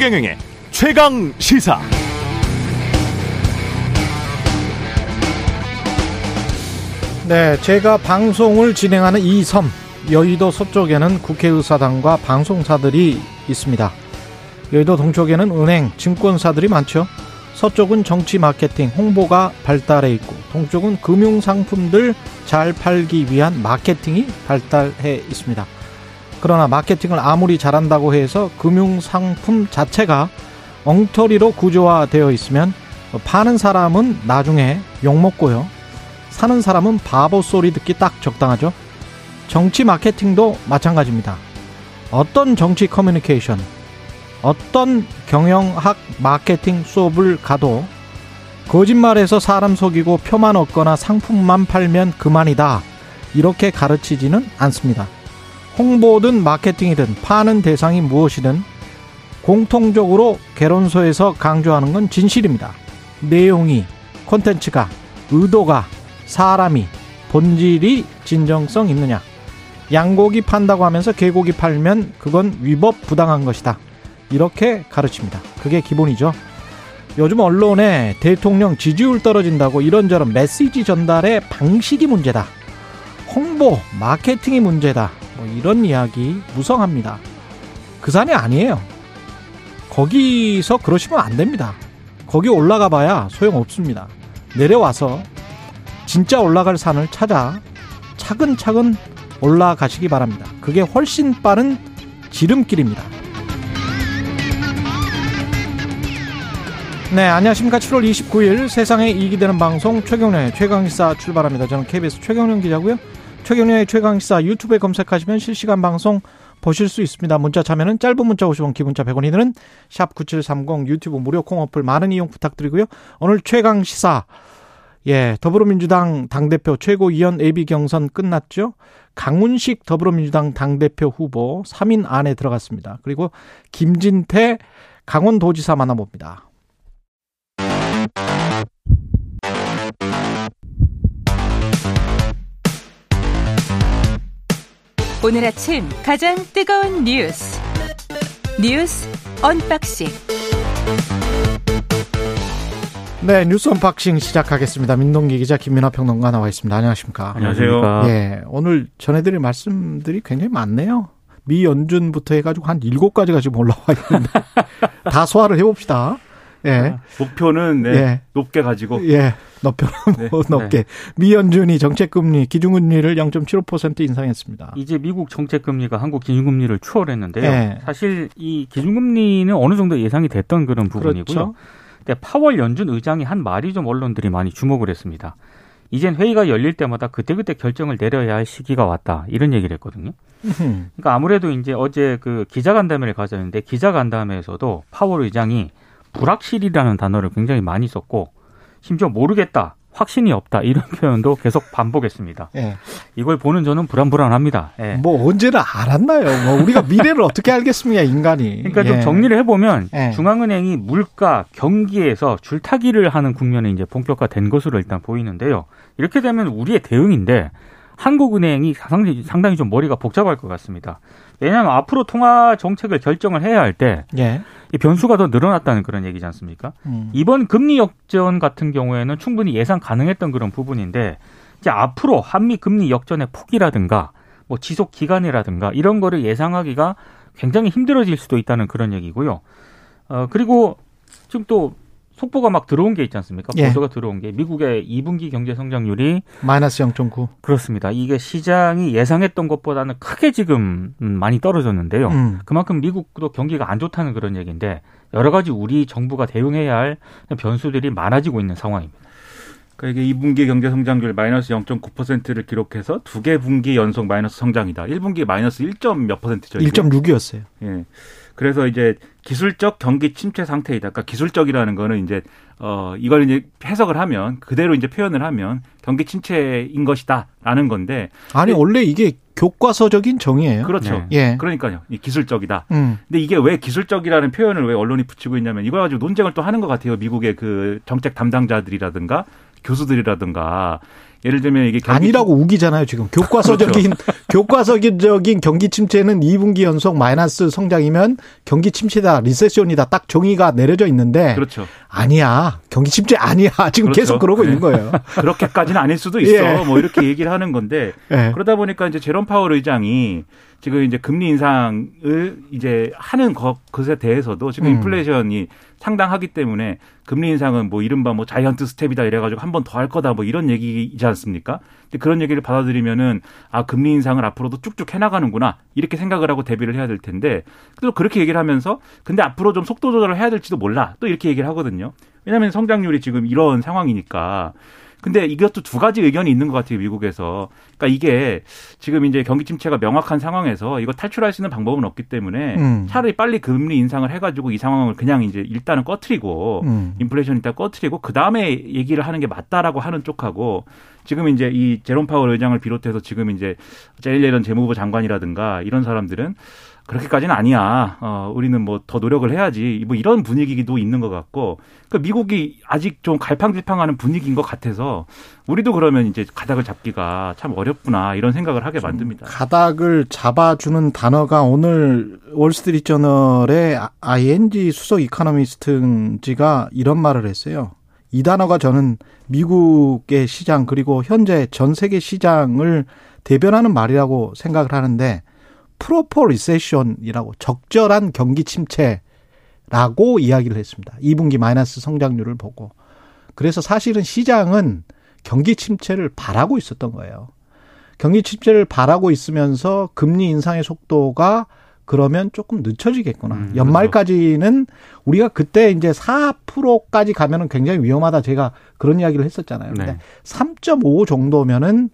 최경영의 최강 시사. 네, 제가 방송을 진행하는 이 섬, 여의도 서쪽에는 국회의사당과 방송사들이 있습니다. 여의도 동쪽에는 은행, 증권사들이 많죠. 서쪽은 정치 마케팅, 홍보가 발달해 있고, 동쪽은 금융 상품들 잘 팔기 위한 마케팅이 발달해 있습니다. 그러나 마케팅을 아무리 잘한다고 해서 금융 상품 자체가 엉터리로 구조화되어 있으면 파는 사람은 나중에 욕먹고요. 사는 사람은 바보 소리 듣기 딱 적당하죠. 정치 마케팅도 마찬가지입니다. 어떤 정치 커뮤니케이션, 어떤 경영학 마케팅 수업을 가도 거짓말해서 사람 속이고 표만 얻거나 상품만 팔면 그만이다. 이렇게 가르치지는 않습니다. 홍보든 마케팅이든 파는 대상이 무엇이든 공통적으로 개론소에서 강조하는 건 진실입니다. 내용이, 콘텐츠가, 의도가, 사람이, 본질이 진정성 있느냐. 양고기 판다고 하면서 개고기 팔면 그건 위법 부당한 것이다. 이렇게 가르칩니다. 그게 기본이죠. 요즘 언론에 대통령 지지율 떨어진다고 이런저런 메시지 전달의 방식이 문제다. 홍보, 마케팅이 문제다. 뭐 이런 이야기 무성합니다. 그 산이 아니에요. 거기서 그러시면 안 됩니다. 거기 올라가 봐야 소용없습니다. 내려와서 진짜 올라갈 산을 찾아 차근차근 올라가시기 바랍니다. 그게 훨씬 빠른 지름길입니다. 네, 안녕하십니까. 7월 29일 세상에 이익이 되는 방송 최경련의 최강시사 출발합니다. 저는 KBS 최경련 기자고요. 최경련의 최강시사 유튜브에 검색하시면 실시간 방송 보실 수 있습니다. 문자 참여는 짧은 문자 50원, 기본자 100원이 드는 샵9730 유튜브 무료 콩 어플 많은 이용 부탁드리고요. 오늘 최강시사 예, 더불어민주당 당대표 최고위원 예비 경선 끝났죠. 강훈식 더불어민주당 당대표 후보 3인 안에 들어갔습니다. 그리고 김진태 강원도지사 만나봅니다. 오늘 아침 가장 뜨거운 뉴스 뉴스 언박싱 네, 뉴스 언박싱 시작하겠습니다. 민동기 기자 김민아 평론가 나와 있습니다. 안녕하십니까? 안녕하세요. 예, 오늘 전해드릴 말씀들이 굉장히 많네요. 미 연준부터 해가지고 한 일곱 가지가 지금 올라와 있는데 다 소화를 해봅시다. 예. 목표는 네, 예. 높게 가지고 예. 높여는 네. 뭐 높게. 미연준이 정책금리, 기준금리를 0.75% 인상했습니다. 이제 미국 정책금리가 한국 기준금리를 추월했는데요. 네. 사실 이 기준금리는 어느 정도 예상이 됐던 그런 부분이고요. 그렇죠. 근데 파월 연준 의장이 한 말이 좀 언론들이 많이 주목을 했습니다. 이젠 회의가 열릴 때마다 그때그때 결정을 내려야 할 시기가 왔다. 이런 얘기를 했거든요. 그러니까 아무래도 이제 어제 그 기자간담회를 가졌는데 기자간담회에서도 파월 의장이 불확실이라는 단어를 굉장히 많이 썼고 심지어 모르겠다. 확신이 없다. 이런 표현도 계속 반복했습니다. 예. 이걸 보는 저는 불안불안합니다. 예. 뭐 언제나 알았나요? 뭐 우리가 미래를 어떻게 알겠습니까, 인간이. 그러니까 좀 예. 정리를 해보면 예. 중앙은행이 물가 경기에서 줄타기를 하는 국면에 이제 본격화된 것으로 일단 보이는데요. 이렇게 되면 우리의 대응인데 한국은행이 상당히 좀 머리가 복잡할 것 같습니다. 왜냐하면 앞으로 통화 정책을 결정을 해야 할때이 예. 변수가 더 늘어났다는 그런 얘기지 않습니까? 음. 이번 금리 역전 같은 경우에는 충분히 예상 가능했던 그런 부분인데 이제 앞으로 한미 금리 역전의 폭이라든가 뭐 지속 기간이라든가 이런 거를 예상하기가 굉장히 힘들어질 수도 있다는 그런 얘기고요. 어 그리고 지금 또 속보가 막 들어온 게 있지 않습니까? 예. 보도가 들어온 게 미국의 2분기 경제 성장률이 마이너스 0.9. 그렇습니다. 이게 시장이 예상했던 것보다는 크게 지금 음, 많이 떨어졌는데요. 음. 그만큼 미국도 경기가 안 좋다는 그런 얘기인데 여러 가지 우리 정부가 대응해야 할 변수들이 많아지고 있는 상황입니다. 그러니까 이게 2분기 경제 성장률 마이너스 0.9%를 기록해서 두 개 분기 연속 마이너스 성장이다. 1분기 마이너스 1점 몇 퍼센트죠? 이게? 1.6이었어요. 예. 그래서 이제 기술적 경기 침체 상태이다. 그러니까 기술적이라는 거는 이제 어 이걸 이제 해석을 하면 그대로 이제 표현을 하면 경기 침체인 것이다라는 건데 아니, 원래 이게 교과서적인 정의예요. 그렇죠. 네. 예. 그러니까요. 이 기술적이다. 음. 근데 이게 왜 기술적이라는 표현을 왜 언론이 붙이고 있냐면 이걸 가지고 논쟁을 또 하는 것 같아요. 미국의 그 정책 담당자들이라든가 교수들이라든가 예를 들면 이게 경기 아니라고 우기잖아요, 지금. 교과서적인, 교과서적인 경기 침체는 2분기 연속 마이너스 성장이면 경기 침체다, 리세션이다, 딱 정의가 내려져 있는데. 그렇죠. 아니야. 경기 침체 아니야. 지금 그렇죠. 계속 그러고 네. 있는 거예요. 그렇게까지는 아닐 수도 있어. 예. 뭐 이렇게 얘기를 하는 건데 예. 그러다 보니까 이제 제롬 파월 의장이 지금 이제 금리 인상을 이제 하는 것, 것에 대해서도 지금 음. 인플레이션이 상당하기 때문에 금리 인상은 뭐 이른바 뭐 자이언트 스텝이다 이래가지고 한 번 더 할 거다 뭐 이런 얘기이지 않습니까? 근데 그런 얘기를 받아들이면은 아 금리 인상을 앞으로도 쭉쭉 해나가는구나 이렇게 생각을 하고 대비를 해야 될 텐데 또 그렇게 얘기를 하면서 근데 앞으로 좀 속도 조절을 해야 될지도 몰라 또 이렇게 얘기를 하거든요. 왜냐하면 성장률이 지금 이런 상황이니까. 근데 이것도 두 가지 의견이 있는 것 같아요, 미국에서. 그러니까 이게 지금 이제 경기 침체가 명확한 상황에서 이거 탈출할 수 있는 방법은 없기 때문에 음. 차라리 빨리 금리 인상을 해가지고 이 상황을 그냥 이제 일단은 꺼트리고 음. 인플레이션 일단 꺼트리고 그 다음에 얘기를 하는 게 맞다라고 하는 쪽하고 지금 이제 이 제롬 파월 의장을 비롯해서 지금 이제 제일 예런 재무부 장관이라든가 이런 사람들은 그렇게까지는 아니야. 어, 우리는 뭐 더 노력을 해야지. 뭐 이런 분위기도 있는 것 같고, 그 미국이 아직 좀 갈팡질팡하는 분위기인 것 같아서 우리도 그러면 이제 가닥을 잡기가 참 어렵구나 이런 생각을 하게 만듭니다. 가닥을 잡아주는 단어가 오늘 월스트리트저널의 ING 수석 economist지가 이런 말을 했어요. 이 단어가 저는 미국의 시장 그리고 현재 전 세계 시장을 대변하는 말이라고 생각을 하는데 proper recession이라고 적절한 경기 침체라고 이야기를 했습니다. 2분기 마이너스 성장률을 보고. 그래서 사실은 시장은 경기 침체를 바라고 있었던 거예요. 경기 침체를 바라고 있으면서 금리 인상의 속도가 그러면 조금 늦춰지겠구나. 음, 연말까지는 우리가 그때 이제 4%까지 가면은 굉장히 위험하다. 제가 그런 이야기를 했었잖아요. 근데 네. 3.5 정도면은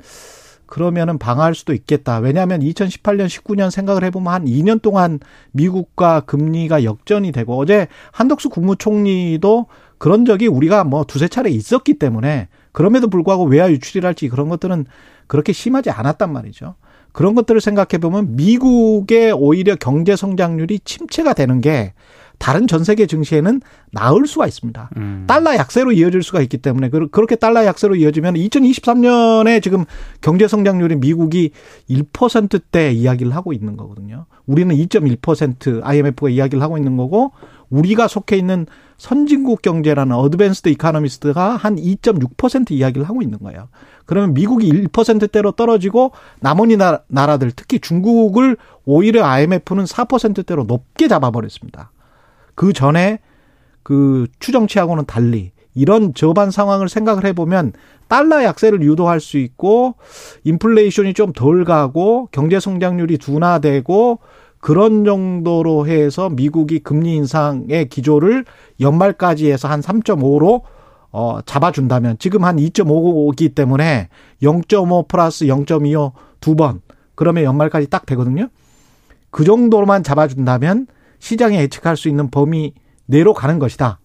그러면은 방어할 수도 있겠다. 왜냐하면 2018년, 19년 생각을 해보면 한 2년 동안 미국과 금리가 역전이 되고 어제 한덕수 국무총리도 그런 적이 우리가 뭐 두세 차례 있었기 때문에 그럼에도 불구하고 외화 유출이랄지 그런 것들은 그렇게 심하지 않았단 말이죠. 그런 것들을 생각해 보면 미국의 오히려 경제 성장률이 침체가 되는 게 다른 전 세계 증시에는 나을 수가 있습니다. 음. 달러 약세로 이어질 수가 있기 때문에 그- 그렇게 달러 약세로 이어지면 2023년에 지금 경제 성장률이 미국이 1%대 이야기를 하고 있는 거거든요. 우리는 2.1% IMF가 이야기를 하고 있는 거고 우리가 속해 있는 선진국 경제라는 어드밴스드 이카노미스트가 한 2.6% 이야기를 하고 있는 거예요. 그러면 미국이 1%대로 떨어지고 나머지 나- 나라들 특히 중국을 오히려 IMF는 4%대로 높게 잡아버렸습니다. 그 전에 그 추정치하고는 달리 이런 저반 상황을 생각을 해보면 달러 약세를 유도할 수 있고 인플레이션이 좀 덜 가고 경제 성장률이 둔화되고 그런 정도로 해서 미국이 금리 인상의 기조를 연말까지 해서 한 3.5로 어 잡아준다면 지금 한 2.5기 때문에 0.5 플러스 0.25 두 번 그러면 연말까지 딱 되거든요. 그 정도로만 잡아준다면 시장에 예측할 수 있는 범위 내로 가는 것이다.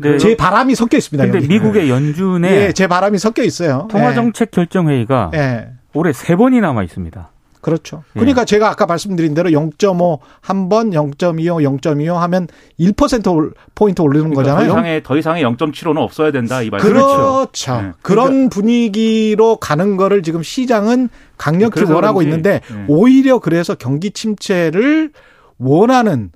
네. 제 바람이 섞여 있습니다. 근데 여기. 미국의 연준에 예, 제 바람이 섞여 있어요. 통화 정책 결정 회의가 예. 예. 올해 세 번이 남아 있습니다. 그렇죠. 예. 그러니까 제가 아까 말씀드린 대로 0.5 한 번, 0.25, 0.25 하면 1% 올- 포인트 오르는 그러니까 더 거잖아요. 이상의 더 이상의 0.75는 없어야 된다 이 말씀이죠. 그렇죠. 네. 그런 분위기로 가는 거를 지금 시장은 강력히 원하고 있는데 네. 오히려 그래서 경기 침체를 원하는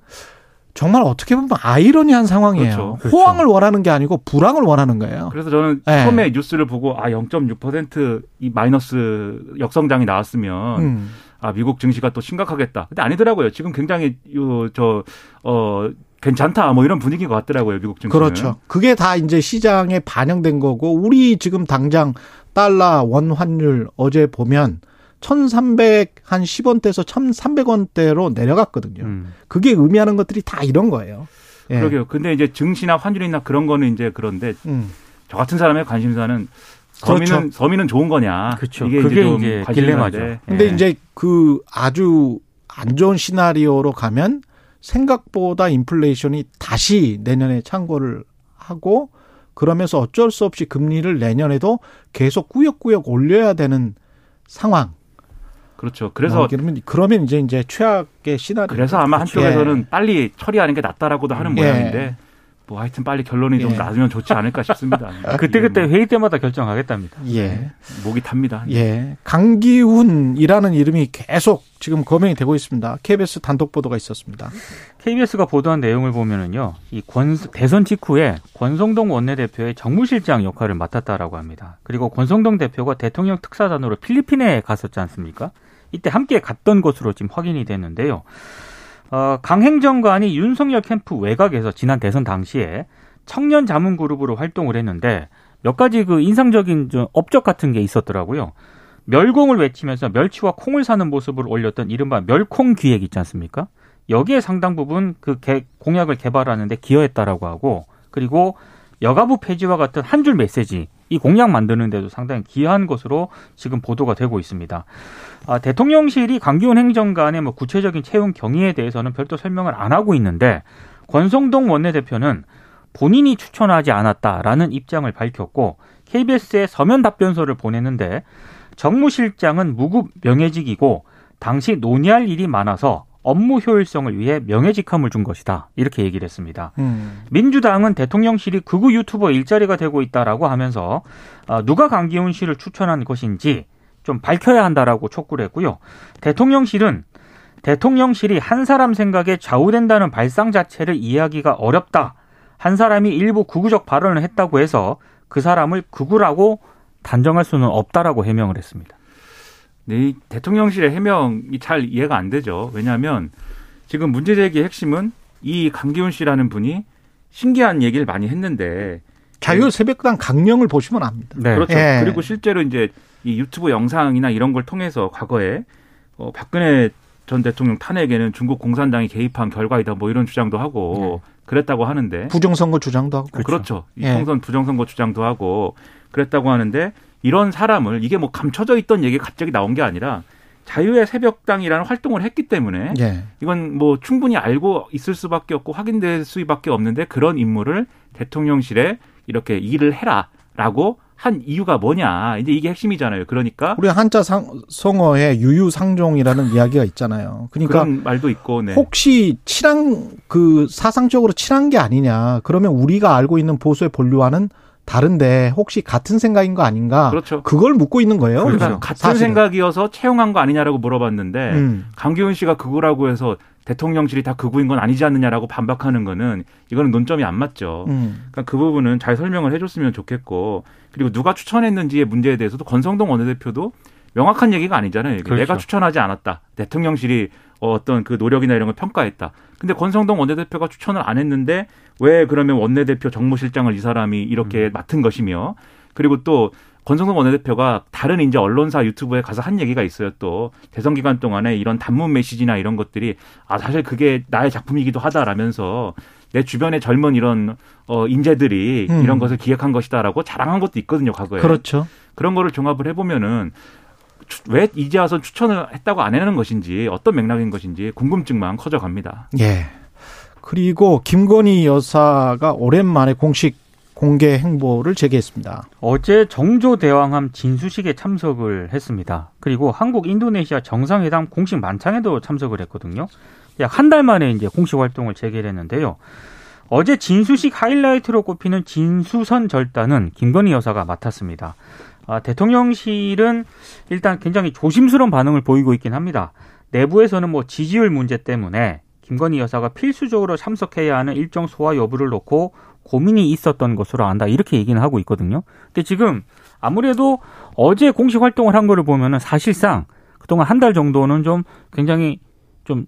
정말 어떻게 보면 아이러니한 상황이에요. 그렇죠. 그렇죠. 호황을 원하는 게 아니고 불황을 원하는 거예요. 그래서 저는 네. 처음에 뉴스를 보고 아 0.6%이 마이너스 역성장이 나왔으면 음. 아 미국 증시가 또 심각하겠다. 근데 아니더라고요. 지금 굉장히 요저어 괜찮다 뭐 이런 분위기인 것 같더라고요. 미국 증시는. 그렇죠. 그게 다 이제 시장에 반영된 거고 우리 지금 당장 달러 원 환율 어제 보면 1,300한 10원대에서 1,300원대로 내려갔거든요. 음. 그게 의미하는 것들이 다 이런 거예요. 예. 그러게요. 근데 이제 증시나 환율이나 그런 거는 이제 그런데 음. 저 같은 사람의 관심사는 서민은 그렇죠. 서민은 좋은 거냐. 그렇죠. 이게 그게 좀 이제 관심사인데. 딜레마죠. 근데 예. 이제 그 아주 안 좋은 시나리오로 가면 생각보다 인플레이션이 다시 내년에 창고를 하고 그러면서 어쩔 수 없이 금리를 내년에도 계속 꾸역꾸역 올려야 되는 상황. 그렇죠. 그래서 그러면 그러면 이제 이제 최악의 시나리오. 그래서 아마 한쪽에서는 빨리 처리하는 게 낫다라고도 하는 예. 모양인데 뭐 하여튼 빨리 결론이 좀 예. 나면 좋지 않을까 싶습니다. 그때 그때 이게 회의 때마다 결정하겠답니다. 예. 뭐 목이 탑니다. 예. 강기훈이라는 이름이 계속 지금 거명이 되고 있습니다. KBS 단독 보도가 있었습니다. KBS가 보도한 내용을 보면은요, 이 권, 대선 직후에 권성동 원내대표의 정무실장 역할을 맡았다라고 합니다. 그리고 권성동 대표가 대통령 특사단으로 필리핀에 갔었지 않습니까? 이때 함께 갔던 것으로 지금 확인이 됐는데요. 어, 강 행정관이 윤석열 캠프 외곽에서 지난 대선 당시에 청년 자문 그룹으로 활동을 했는데 몇 가지 그 인상적인 좀 업적 같은 게 있었더라고요. 멸공을 외치면서 멸치와 콩을 사는 모습을 올렸던 이른바 멸콩 기획 있지 않습니까? 여기에 상당 부분 그 개- 공약을 개발하는데 기여했다라고 하고 그리고 여가부 폐지와 같은 한 줄 메시지 이 공약 만드는데도 상당히 기여한 것으로 지금 보도가 되고 있습니다. 아, 대통령실이 강기훈 행정관의 뭐 구체적인 채용 경위에 대해서는 별도 설명을 안 하고 있는데 권성동 원내대표는 본인이 추천하지 않았다라는 입장을 밝혔고 KBS에 서면 답변서를 보냈는데 정무실장은 무급 명예직이고 당시 논의할 일이 많아서 업무 효율성을 위해 명예직함을 준 것이다. 이렇게 얘기를 했습니다. 음. 민주당은 대통령실이 극우 유튜버 일자리가 되고 있다라고 하면서 아, 누가 강기훈 씨를 추천한 것인지 좀 밝혀야 한다라고 촉구를 했고요. 대통령실은 대통령실이 한 사람 생각에 좌우된다는 발상 자체를 이해하기가 어렵다. 한 사람이 일부 극우적 발언을 했다고 해서 그 사람을 극우라고 단정할 수는 없다라고 해명을 했습니다. 네, 이 대통령실의 해명이 잘 이해가 안 되죠. 왜냐하면 지금 문제 제기의 핵심은 이 강기훈 씨라는 분이 신기한 얘기를 많이 했는데 자유 새벽당 강령을 보시면 압니다. 네. 그렇죠. 예. 그리고 실제로 이제 이 유튜브 영상이나 이런 걸 통해서 과거에 어, 박근혜 전 대통령 탄핵에는 중국 공산당이 개입한 결과이다 뭐 이런 주장도 하고 그랬다고 하는데 부정선거 주장도 하고. 그렇죠. 이 예. 총선 부정선거 주장도 하고 그랬다고 하는데 이런 사람을 이게 뭐 감춰져 있던 얘기가 갑자기 나온 게 아니라 자유의 새벽당이라는 활동을 했기 때문에 예. 이건 뭐 충분히 알고 있을 수밖에 없고 확인될 수밖에 없는데 그런 인물을 대통령실에 이렇게 일을 해라라고 한 이유가 뭐냐 이제 이게 핵심이잖아요. 그러니까 우리 한자 상, 성어에 유유상종이라는 이야기가 있잖아요. 그러니까 그런 말도 있고 네. 혹시 친한 그 사상적으로 친한 게 아니냐. 그러면 우리가 알고 있는 보수의 본류와는 다른데 혹시 같은 생각인 거 아닌가? 그렇죠. 그걸 묻고 있는 거예요. 그러니까 같은 사실은. 생각이어서 채용한 거 아니냐라고 물어봤는데 음. 강기훈 씨가 극우라고 해서 대통령실이 다 극우인 건 아니지 않느냐라고 반박하는 거는 이거는 논점이 안 맞죠. 음. 그러니까 그 부분은 잘 설명을 해줬으면 좋겠고 그리고 누가 추천했는지의 문제에 대해서도 권성동 원내대표도 명확한 얘기가 아니잖아요. 그렇죠. 내가 추천하지 않았다. 대통령실이 어떤 그 노력이나 이런 걸 평가했다. 근데 권성동 원내대표가 추천을 안 했는데 왜 그러면 원내대표 정무실장을 이 사람이 이렇게 맡은 것이며 그리고 또 권성동 원내대표가 다른 이제 언론사 유튜브에 가서 한 얘기가 있어요. 또 대선 기간 동안에 이런 단문 메시지나 이런 것들이 아 사실 그게 나의 작품이기도 하다라면서 내 주변의 젊은 이런 어 인재들이 음. 이런 것을 기획한 것이다라고 자랑한 것도 있거든요. 과거에 그렇죠. 그런 거를 종합을 해보면은 추- 왜 이제 와서 추천을 했다고 안 해내는 것인지 어떤 맥락인 것인지 궁금증만 커져갑니다. 예. 그리고 김건희 여사가 오랜만에 공식 공개 행보를 재개했습니다. 어제 정조 대왕함 진수식에 참석을 했습니다. 그리고 한국 인도네시아 정상회담 공식 만찬에도 참석을 했거든요. 약 한 달 만에 이제 공식 활동을 재개했는데요. 어제 진수식 하이라이트로 꼽히는 진수선 절단은 김건희 여사가 맡았습니다. 아, 대통령실은 일단 굉장히 조심스러운 반응을 보이고 있긴 합니다. 내부에서는 뭐 지지율 문제 때문에 김건희 여사가 필수적으로 참석해야 하는 일정 소화 여부를 놓고 고민이 있었던 것으로 안다 이렇게 얘기는 하고 있거든요. 근데 지금 아무래도 어제 공식 활동을 한 거를 보면은 사실상 그동안 한 달 정도는 좀 굉장히 좀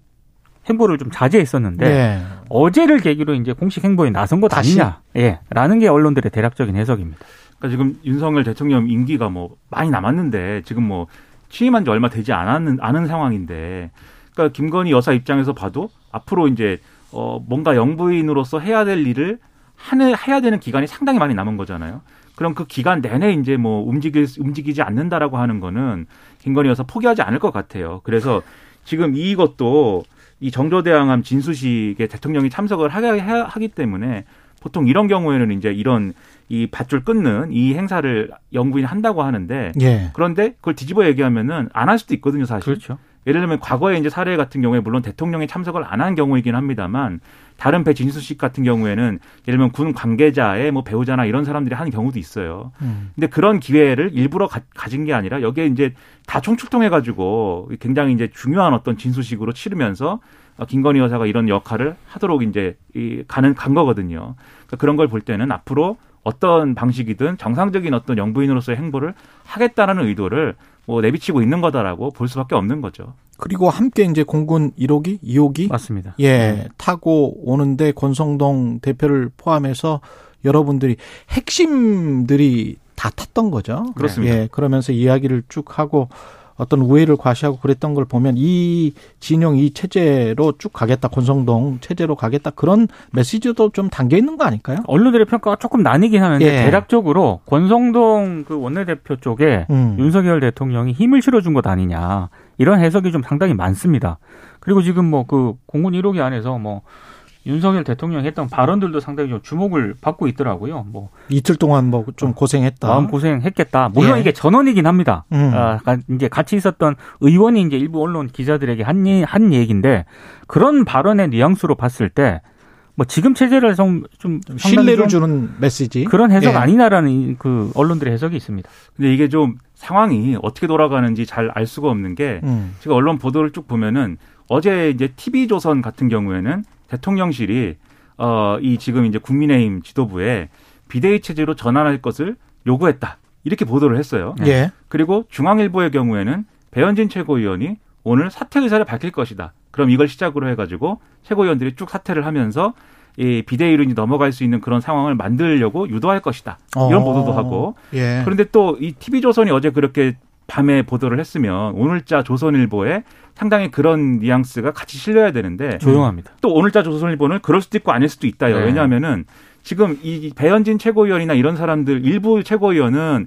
행보를 좀 자제했었는데 네. 어제를 계기로 이제 공식 행보에 나선 것 다시? 아니냐, 예, 라는 게 언론들의 대략적인 해석입니다. 그러니까 지금 윤석열 대통령 임기가 뭐 많이 남았는데 지금 뭐 취임한 지 얼마 되지 않았는 않은 상황인데 그러니까 김건희 여사 입장에서 봐도 앞으로 이제 어 뭔가 영부인으로서 해야 될 일을 하는 해야 되는 기간이 상당히 많이 남은 거잖아요. 그럼 그 기간 내내 이제 뭐 움직일 움직이지 않는다라고 하는 거는 김건희 여사 포기하지 않을 것 같아요. 그래서 지금 이것도 이 정조대왕함 진수식에 대통령이 참석을 하게 하- 하기 때문에 보통 이런 경우에는 이제 이런 이 밧줄 끊는 이 행사를 영부인이 한다고 하는데 예. 그런데 그걸 뒤집어 얘기하면은 안 할 수도 있거든요, 사실. 그렇죠. 예를 들면 과거에 이제 사례 같은 경우에 물론 대통령이 참석을 안 한 경우이긴 합니다만 다른 배 진수식 같은 경우에는 예를 들면 군 관계자의 뭐 배우자나 이런 사람들이 하는 경우도 있어요. 음. 근데 그런 기회를 일부러 가, 진게 아니라 여기에 이제 다 총출동해 가지고 굉장히 이제 중요한 어떤 진수식으로 치르면서 김건희 여사가 이런 역할을 하도록 이제 이 가는 간 거거든요. 그러니까 그런 걸 볼 때는 앞으로 어떤 방식이든 정상적인 어떤 영부인으로서의 행보를 하겠다라는 의도를 뭐 내비치고 있는 거다라고 볼 수밖에 없는 거죠. 그리고 함께 이제 공군 1호기, 2호기 맞습니다. 예, 네. 타고 오는데 권성동 대표를 포함해서 여러분들이 핵심들이 다 탔던 거죠. 그렇습니다. 예, 그러면서 이야기를 쭉 하고 어떤 우회를 과시하고 그랬던 걸 보면 이 진영 이 체제로 쭉 가겠다 권성동 체제로 가겠다 그런 메시지도 좀 담겨 있는 거 아닐까요? 언론들의 평가가 조금 나뉘긴 하는데 예. 대략적으로 권성동 그 원내대표 쪽에 음. 윤석열 대통령이 힘을 실어준 것 아니냐 이런 해석이 좀 상당히 많습니다. 그리고 지금 뭐 그 공군 1호기 안에서 뭐 윤석열 대통령이 했던 발언들도 상당히 좀 주목을 받고 있더라고요. 뭐 이틀 동안 뭐 좀 고생했다. 마음 고생했겠다. 물론 예. 이게 전원이긴 합니다. 음. 아, 이제 같이 있었던 의원이 이제 일부 언론 기자들에게 한, 얘- 한 얘기인데 그런 발언의 뉘앙스로 봤을 때 뭐 지금 체제를 좀, 좀 신뢰를 좀 주는 메시지. 그런 해석 예. 아니냐라는 이- 그 언론들의 해석이 있습니다. 근데 이게 좀 상황이 어떻게 돌아가는지 잘 알 수가 없는 게 음. 제가 언론 보도를 쭉 보면은 어제 이제 TV조선 같은 경우에는 대통령실이 어, 이 지금 이제 국민의힘 지도부에 비대위 체제로 전환할 것을 요구했다. 이렇게 보도를 했어요. 예. 그리고 중앙일보의 경우에는 배현진 최고위원이 오늘 사퇴 의사를 밝힐 것이다. 그럼 이걸 시작으로 해가지고 최고위원들이 쭉 사퇴를 하면서 이 비대위로 이제 넘어갈 수 있는 그런 상황을 만들려고 유도할 것이다. 이런 어. 보도도 하고 예. 그런데 또 이 TV조선이 어제 그렇게 밤에 보도를 했으면 오늘자 조선일보에 상당히 그런 뉘앙스가 같이 실려야 되는데 조용합니다. 또 오늘자 조선일보는 그럴 수도 있고 아닐 수도 있다요. 네. 왜냐하면은 지금 이 배현진 최고위원이나 이런 사람들 일부 최고위원은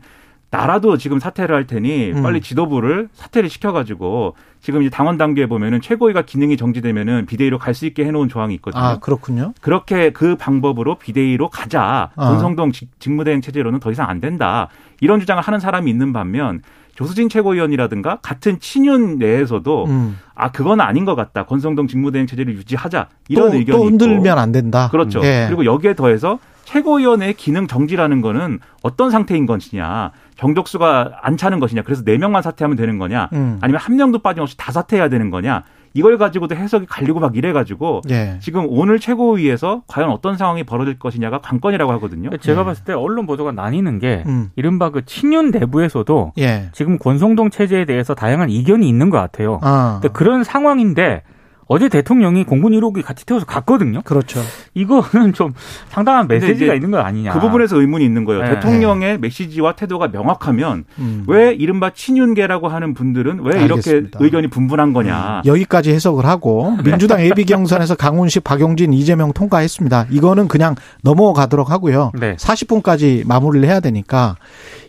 나라도 지금 사퇴를 할 테니 음. 빨리 지도부를 사퇴를 시켜가지고 지금 이제 당원 단계에 보면은 최고위가 기능이 정지되면은 비대위로 갈 수 있게 해놓은 조항이 있거든요. 아 그렇군요. 그렇게 그 방법으로 비대위로 가자. 아. 권성동 직- 직무대행 체제로는 더 이상 안 된다. 이런 주장을 하는 사람이 있는 반면 조수진 최고위원이라든가 같은 친윤 내에서도 음. 아 그건 아닌 것 같다. 권성동 직무대행 체제를 유지하자. 이런 또, 의견이 또 흔들면 있고. 안 된다. 그렇죠. 예. 그리고 여기에 더해서 최고위원의 기능 정지라는 거는 어떤 상태인 것이냐. 정족수가 안 차는 것이냐. 그래서 네 명만 사퇴하면 되는 거냐. 음. 아니면 한 명도 빠짐없이 다 사퇴해야 되는 거냐. 이걸 가지고도 해석이 갈리고 막 이래가지고 예. 지금 오늘 최고위에서 과연 어떤 상황이 벌어질 것이냐가 관건이라고 하거든요. 제가 예. 봤을 때 언론 보도가 나뉘는 게 음. 이른바 그 친윤 내부에서도 예. 지금 권성동 체제에 대해서 다양한 이견이 있는 것 같아요. 아. 근데 그런 상황인데 어제 대통령이 공군 1호기 같이 태워서 갔거든요. 그렇죠. 이거는 좀 상당한 메시지가 있는 거 아니냐. 그 부분에서 의문이 있는 거예요. 네. 대통령의 메시지와 태도가 명확하면 음. 왜 이른바 친윤계라고 하는 분들은 왜 이렇게 알겠습니다. 음. 의견이 분분한 거냐. 여기까지 해석을 하고 네. 민주당 예비 경선에서 강훈식, 박용진, 이재명 통과했습니다. 이거는 그냥 넘어가도록 하고요. 네. 40분까지 마무리를 해야 되니까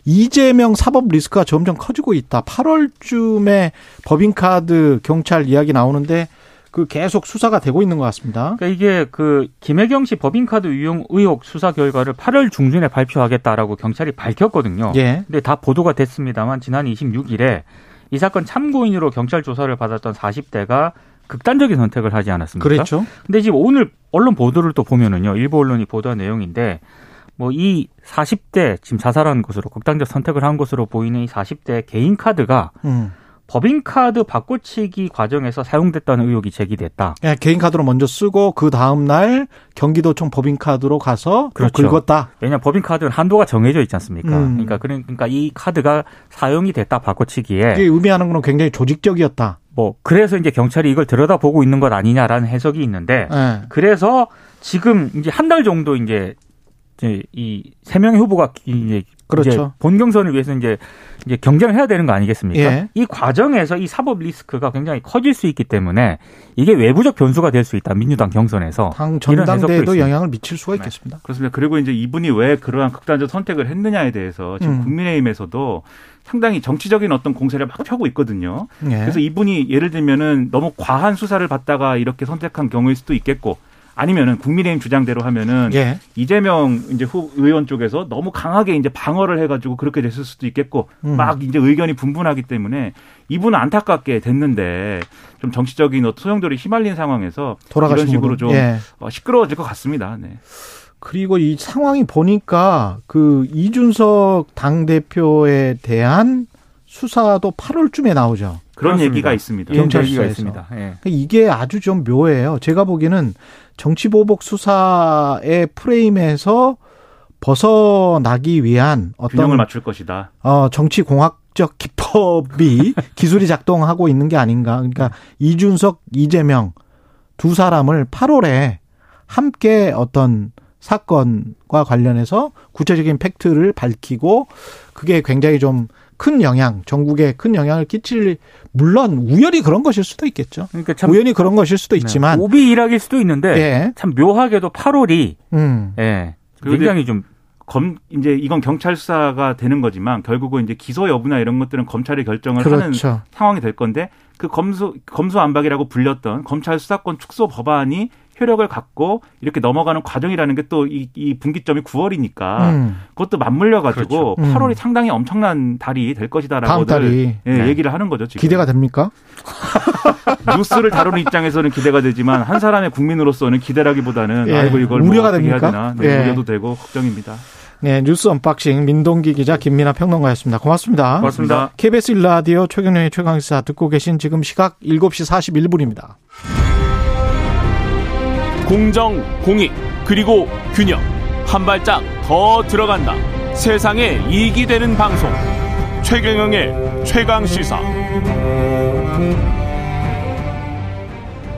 이재명 사법 리스크가 점점 커지고 있다. 8월쯤에 법인카드 경찰 이야기 나오는데 그 계속 수사가 되고 있는 것 같습니다. 그러니까 이게 그 김혜경 씨 법인카드 유용 의혹 수사 결과를 8월 중순에 발표하겠다라고 경찰이 밝혔거든요. 예. 근데 다 보도가 됐습니다만 지난 26일에 이 사건 참고인으로 경찰 조사를 받았던 40대가 극단적인 선택을 하지 않았습니까? 그렇죠. 근데 지금 오늘 언론 보도를 또 보면은요. 일부 언론이 보도한 내용인데 뭐 이 40대 지금 자살한 것으로 극단적 선택을 한 것으로 보이는 이 40대 개인 카드가 음. 법인카드 바꿔치기 과정에서 사용됐다는 의혹이 제기됐다. 그냥 개인 카드로 먼저 쓰고 그 다음 날 경기도청 법인카드로 가서 또 그렇죠. 긁었다. 왜냐 법인카드는 한도가 정해져 있지 않습니까? 음. 그러니까 그러니까 이 카드가 사용이 됐다 바꿔치기에 이게 의미하는 건 굉장히 조직적이었다. 뭐 그래서 이제 경찰이 이걸 들여다보고 있는 것 아니냐라는 해석이 있는데 예. 그래서 지금 이제 한 달 정도 이제 이제 이세 명의 후보가 이제 그렇죠. 이제 본 경선을 위해서 이제 이제 경쟁을 해야 되는 거 아니겠습니까? 예. 이 과정에서 이 사법 리스크가 굉장히 커질 수 있기 때문에 이게 외부적 변수가 될 수 있다 민주당 경선에서 당 있습니다. 영향을 미칠 수가 있겠습니다. 그렇습니다. 그리고 이제 이분이 왜 그러한 극단적 선택을 했느냐에 대해서 지금 음. 국민의힘에서도 상당히 정치적인 어떤 공세를 막 펴고 있거든요. 예. 그래서 이분이 예를 들면은 너무 과한 수사를 받다가 이렇게 선택한 경우일 수도 있겠고 아니면은 국민의힘 주장대로 하면은 예. 이재명 이제 후 의원 쪽에서 너무 강하게 이제 방어를 해가지고 그렇게 됐을 수도 있겠고 음. 막 이제 의견이 분분하기 때문에 이분은 안타깝게 됐는데 좀 정치적인 소용돌이 휘말린 상황에서 이런 식으로. 좀 예. 어, 시끄러워질 것 같습니다. 네. 그리고 이 상황이 보니까 그 이준석 당 대표에 대한 수사도 8월쯤에 나오죠. 그런 그렇습니다. 얘기가 있습니다. 경찰 얘기가 수사에서. 있습니다. 예. 그러니까 이게 아주 좀 묘해요. 제가 보기에는 정치보복 수사의 프레임에서 벗어나기 위한 균형을 어떤 맞출 것이다. 어, 정치 공학적 기법이 기술이 작동하고 있는 게 아닌가. 그러니까 이준석, 이재명 두 사람을 8월에 함께 어떤 사건과 관련해서 구체적인 팩트를 밝히고 그게 굉장히 좀 큰 영향, 전국에 큰 영향을 끼칠 물론 우연히 그런 것일 수도 있겠죠. 그러니까 참 우연히 그런 것일 수도 있지만 네. 오비 일학일 수도 있는데 예. 참 묘하게도 8월이 음. 예. 굉장히 좀 검 이제 이건 경찰 수사가 되는 거지만 결국은 이제 기소 여부나 이런 것들은 검찰이 결정을 하는 그렇죠. 상황이 될 건데 그 검수 검수 안박이라고 불렸던 검찰 수사권 축소 법안이 효력을 갖고 이렇게 넘어가는 과정이라는 게 또 이 이 분기점이 9월이니까 음. 그것도 맞물려 가지고 그렇죠. 음. 8월이 상당히 엄청난 달이 될 것이다라고 예, 네. 얘기를 하는 거죠 지금 기대가 됩니까? 뉴스를 다루는 입장에서는 기대가 되지만 한 사람의 국민으로서는 기대라기보다는 예, 아이고 이걸 우려가 뭐 어떻게 해야 됩니까? 되나 네, 예. 우려도 되고 걱정입니다. 네, 뉴스 언박싱 민동기 기자 김민아 평론가였습니다. 고맙습니다. 고맙습니다. KBS 일라디오 최경영의 최강시사 듣고 계신 지금 시각 7시 41분입니다. 공정, 공익, 그리고 균형. 한 발짝 더 들어간다. 세상에 이익이 되는 방송. 최경영의 최강 시사.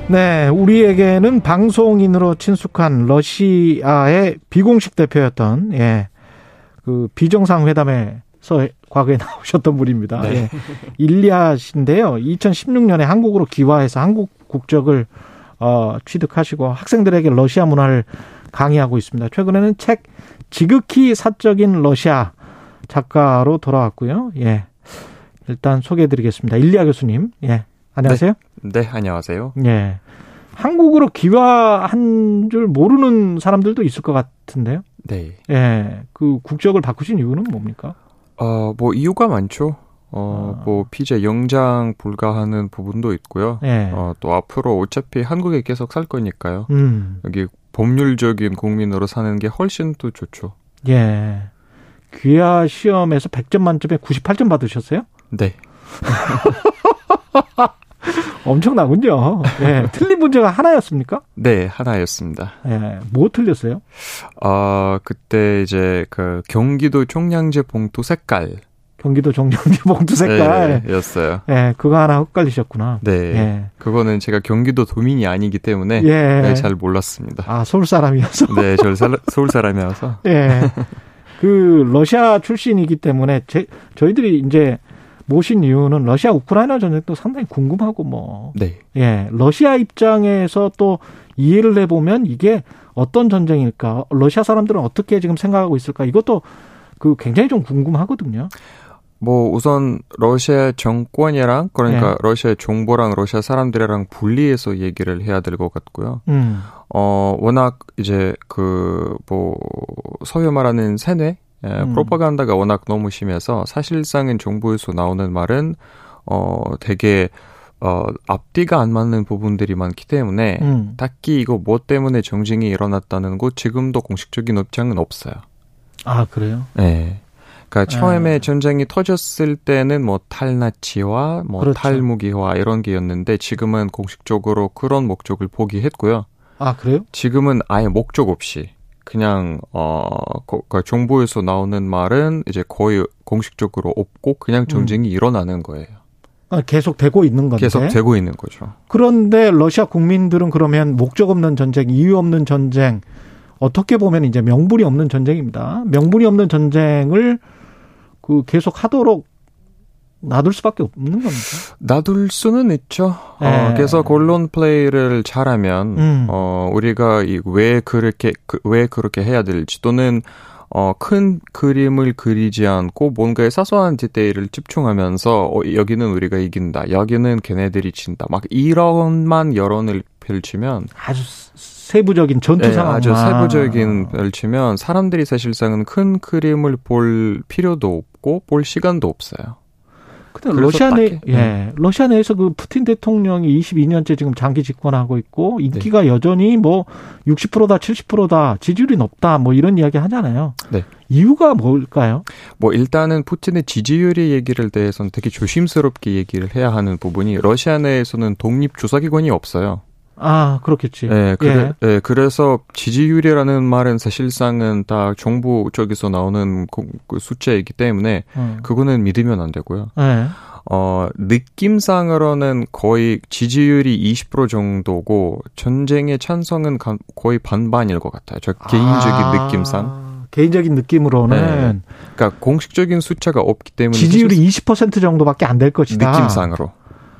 네, 우리에게는 방송인으로 친숙한 러시아의 비공식 대표였던 예. 그 비정상 회담에서 과거에 나오셨던 분입니다. 예. 일리아 씨인데요. 2016년에 한국으로 귀화해서 한국 국적을 어, 취득하시고 학생들에게 러시아 문화를 강의하고 있습니다. 최근에는 책 지극히 사적인 러시아 작가로 돌아왔고요. 예. 일단 소개해 드리겠습니다. 일리아 교수님. 예. 안녕하세요. 네, 안녕하세요. 예. 한국으로 귀화한 줄 모르는 사람들도 있을 것 같은데요. 네. 예. 그 국적을 바꾸신 이유는 뭡니까? 어, 뭐 이유가 많죠. 어, 아. 뭐 피제 영장 불가하는 부분도 있고요. 예. 어, 또 앞으로 어차피 한국에 계속 살 거니까요. 음. 여기 법률적인 국민으로 사는 게 훨씬 더 좋죠. 예. 귀화 시험에서 100점 만점에 98점 받으셨어요? 네. 엄청나군요. 예. 틀린 문제가 하나였습니까? 네, 하나였습니다. 예. 뭐 틀렸어요? 어, 그때 이제 그 경기도 총량제 봉투 색깔. 경기도 정전지 봉투 색깔. 네, 였어요. 예. 그거 하나 헷갈리셨구나. 네. 예. 그거는 제가 경기도 도민이 아니기 때문에 예. 네, 잘 몰랐습니다. 아, 서울 사람이어서. 네, 저 살- 서울 사람이어서. 예. 그 러시아 출신이기 때문에 제, 저희들이 이제 모신 이유는 러시아 우크라이나 전쟁도 상당히 궁금하고 뭐 네. 예, 러시아 입장에서 또 이해를 해 보면 이게 어떤 전쟁일까? 러시아 사람들은 어떻게 지금 생각하고 있을까? 이것도 그 굉장히 좀 궁금하거든요. 뭐 우선 러시아 정권이랑 그러니까 네. 러시아 정보랑 러시아 사람들이랑 분리해서 얘기를 해야 될 것 같고요. 음. 어 워낙 이제 그뭐 소위 말하는 세뇌 예, 음. 프로파간다가 워낙 너무 심해서 사실상은 정부에서 나오는 말은 어 되게 어 앞뒤가 안 맞는 부분들이 많기 때문에 음. 딱히 이거 뭐 때문에 정쟁이 일어났다는 거 지금도 공식적인 입장은 없어요. 아, 그래요? 네. 그러니까 처음에 아. 전쟁이 터졌을 때는 뭐 탈나치와 뭐 그렇죠. 탈무기화 이런 게였는데 지금은 공식적으로 그런 목적을 포기했고요. 아, 그래요? 지금은 아예 목적 없이 그냥 어 거- 그 정부에서 나오는 말은 이제 거의 공식적으로 없고 그냥 전쟁이 일어나는 거예요. 아, 계속 되고 있는 건데. 계속 되고 있는 거죠. 그런데 러시아 국민들은 그러면 목적 없는 전쟁, 이유 없는 전쟁, 어떻게 보면 이제 명분이 없는 전쟁입니다. 명분이 없는 전쟁을 그 계속 하도록 놔둘 수밖에 없는 겁니다. 놔둘 수는 있죠. 네. 어, 그래서 언론 플레이를 잘하면 음. 어 우리가 이 왜 그렇게 그, 왜 그렇게 해야 될지 또는 어 큰 그림을 그리지 않고 뭔가의 사소한 디테일을 집중하면서 어, 여기는 우리가 이긴다, 여기는 걔네들이 진다, 막 이런만 여론을 펼치면 아주 스- 세부적인 전투 네, 상황 아주 세부적인 펼치면 사람들이 사실상은 큰 그림을 볼 필요도 없고 볼 시간도 없어요. 근데 러시아 내, 예, 러시아 내에서 그 푸틴 대통령이 22년째 지금 장기 집권하고 있고 인기가 네. 여전히 뭐 60%다, 70%다, 지지율이 높다, 뭐 이런 이야기 하잖아요. 네. 이유가 뭘까요? 뭐 일단은 푸틴의 지지율의 얘기를 대해서는 되게 조심스럽게 얘기를 해야 하는 부분이 러시아 내에서는 독립 조사기관이 없어요. 아, 그렇겠지. 네, 그래, 예. 네, 그래서 지지율이라는 말은 사실상은 다 정부 쪽에서 나오는 그 숫자이기 때문에 음. 그거는 믿으면 안 되고요. 네. 어, 느낌상으로는 거의 지지율이 20% 정도고 전쟁의 찬성은 거의 반반일 것 같아요. 저 개인적인 아. 느낌상. 개인적인 느낌으로는 네. 그러니까 공식적인 숫자가 없기 때문에 지지율이 20% 정도밖에 안 될 것이다. 느낌상으로.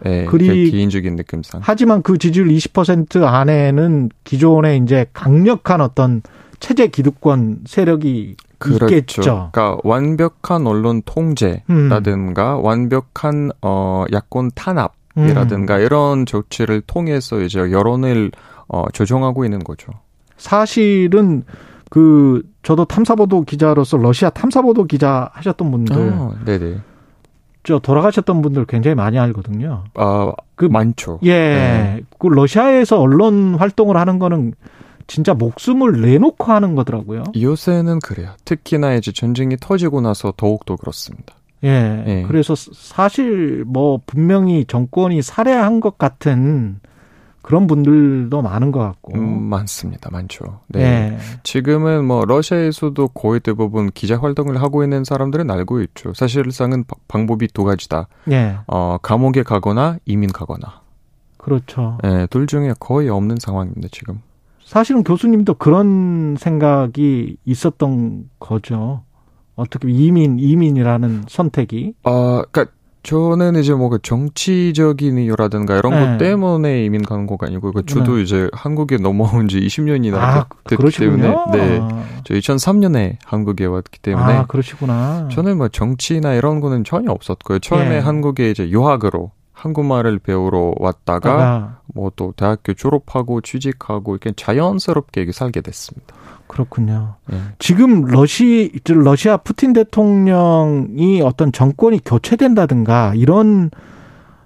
네, 그리 개인적인 느낌상. 하지만 그 지지율 20% 안에는 기존의 이제 강력한 어떤 체제 기득권 세력이 그렇죠. 있겠죠. 그러니까 완벽한 언론 통제라든가 음. 완벽한 어 야권 탄압이라든가 음. 이런 조치를 통해서 이제 여론을 어 조정하고 있는 거죠. 사실은 그 저도 탐사보도 기자로서 러시아 탐사보도 기자 하셨던 분들 어, 네네. 저 돌아가셨던 분들 굉장히 많이 알거든요. 아, 그 많죠. 예. 네. 그 러시아에서 언론 활동을 하는 거는 진짜 목숨을 내놓고 하는 거더라고요. 요새는 그래요. 특히나 이제 전쟁이 터지고 나서 더욱더 그렇습니다. 예. 예. 그래서 사실 뭐 분명히 정권이 살해한 것 같은 그런 분들도 많은 것 같고. 음, 많습니다. 많죠. 네. 네. 지금은 뭐 러시아에서도 거의 대부분 기자 활동을 하고 있는 사람들은 알고 있죠. 사실상은 방법이 두 가지다. 네. 어, 감옥에 가거나 이민 가거나. 그렇죠. 네, 둘 중에 거의 없는 상황입니다, 지금. 사실은 교수님도 그런 생각이 있었던 거죠. 어떻게 이민 이민이라는 선택이. 어, 그러니까 저는 이제 뭐 그 정치적인 이유라든가 이런 네. 것 때문에 이민 가는 거가 아니고 그 저도 네. 이제 한국에 넘어온 지 20년이나 아, 됐기 그러시군요? 때문에 네. 저 2003년에 한국에 왔기 때문에 아, 그러시구나. 저는 뭐 정치나 이런 거는 전혀 없었고요. 처음에 네. 한국에 이제 유학으로 한국말을 배우러 왔다가 뭐또 대학교 졸업하고 취직하고 이렇게 자연스럽게 살게 됐습니다. 그렇군요. 네. 지금 러시 러시아 푸틴 대통령이 어떤 정권이 교체된다든가 이런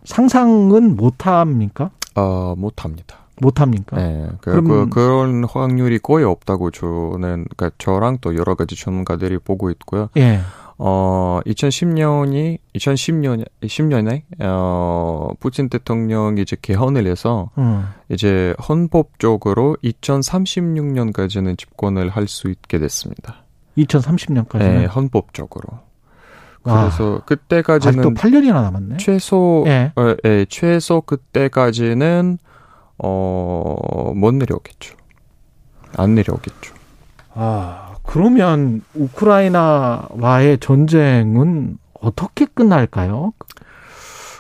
상상은 못 합니까? 어, 못 합니다. 못 합니까? 네. 그, 그, 그런 확률이 거의 없다고 저는 그러니까 저랑 또 여러 가지 전문가들이 보고 있고요. 예. 어, 2010년이, 2010년, 10년에, 어, 푸틴 대통령이 이제 개헌을 해서, 음. 이제 헌법적으로 2036년까지는 집권을 할 수 있게 됐습니다. 2030년까지? 네, 헌법적으로. 그래서 와, 그때까지는. 아직도 8년이나 남았네. 최소, 예. 어, 예, 최소 그때까지는, 어, 못 내려오겠죠. 안 내려오겠죠. 아. 그러면 우크라이나와의 전쟁은 어떻게 끝날까요?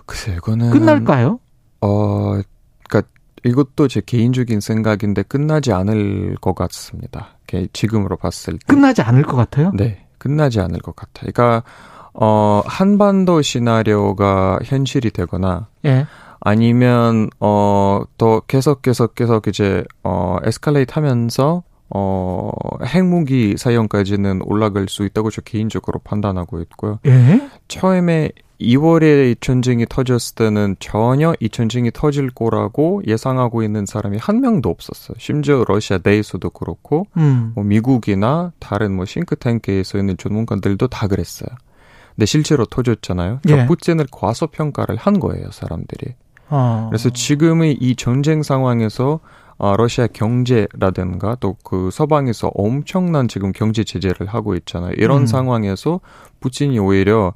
글쎄, 이거는 끝날까요? 어, 그러니까 이것도 제 개인적인 생각인데 끝나지 않을 것 같습니다. 지금으로 봤을 때 끝나지 않을 것 같아요? 네, 끝나지 않을 것 같아요. 그러니까 어, 한반도 시나리오가 현실이 되거나 예. 아니면 어, 또 계속 계속 계속 이제 어, 에스컬레이트 하면서 어, 핵무기 사용까지는 올라갈 수 있다고 저 개인적으로 판단하고 있고요. 예? 처음에 2월에 전쟁이 터졌을 때는 전혀 이 전쟁이 터질 거라고 예상하고 있는 사람이 한 명도 없었어요. 심지어 러시아 내에서도 그렇고, 음. 뭐 미국이나 다른 뭐 싱크탱크에서 있는 전문가들도 다 그랬어요. 근데 실제로 터졌잖아요. 예. 푸틴을 과소평가를 한 거예요, 사람들이. 어. 그래서 지금의 이 전쟁 상황에서 어, 러시아 경제라든가 또 그 서방에서 엄청난 지금 경제 제재를 하고 있잖아요. 이런 음. 상황에서 푸틴이 오히려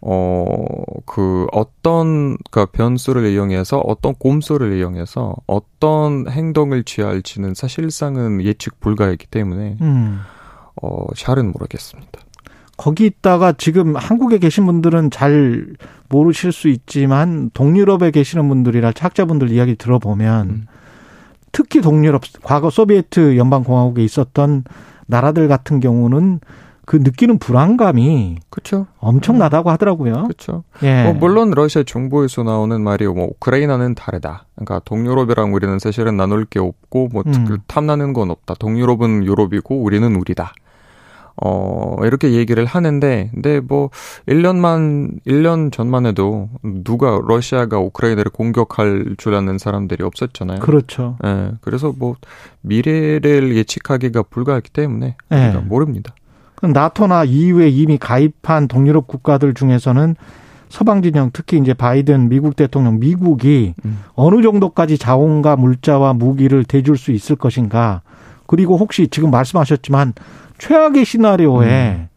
어, 그 어떤 그 변수를 이용해서 어떤 꼼수를 이용해서 어떤 행동을 취할지는 사실상은 예측 불가이기 때문에 음. 어, 잘은 모르겠습니다. 거기 있다가 지금 한국에 계신 분들은 잘 모르실 수 있지만 동유럽에 계시는 분들이나 학자분들 이야기 들어보면 음. 특히 동유럽 과거 소비에트 연방공화국에 있었던 나라들 같은 경우는 그 느끼는 불안감이 그렇죠. 엄청나다고 하더라고요. 그렇죠. 예. 뭐 물론 러시아 정부에서 나오는 말이 뭐 우크라이나는 다르다. 그러니까 동유럽이랑 우리는 사실은 나눌 게 없고 뭐 음. 탐나는 건 없다. 동유럽은 유럽이고 우리는 우리다. 어, 이렇게 얘기를 하는데, 근데 뭐, 1년만, 1년 전만 해도 누가 러시아가 우크라이나를 공격할 줄 아는 사람들이 없었잖아요. 그렇죠. 예. 그래서 뭐, 미래를 예측하기가 불가하기 때문에, 예. 모릅니다. 나토나 EU에 이미 가입한 동유럽 국가들 중에서는 서방 진영 특히 이제 바이든 미국 대통령 미국이 음. 어느 정도까지 자원과 물자와 무기를 대줄 수 있을 것인가 그리고 혹시 지금 말씀하셨지만 최악의 시나리오에 음.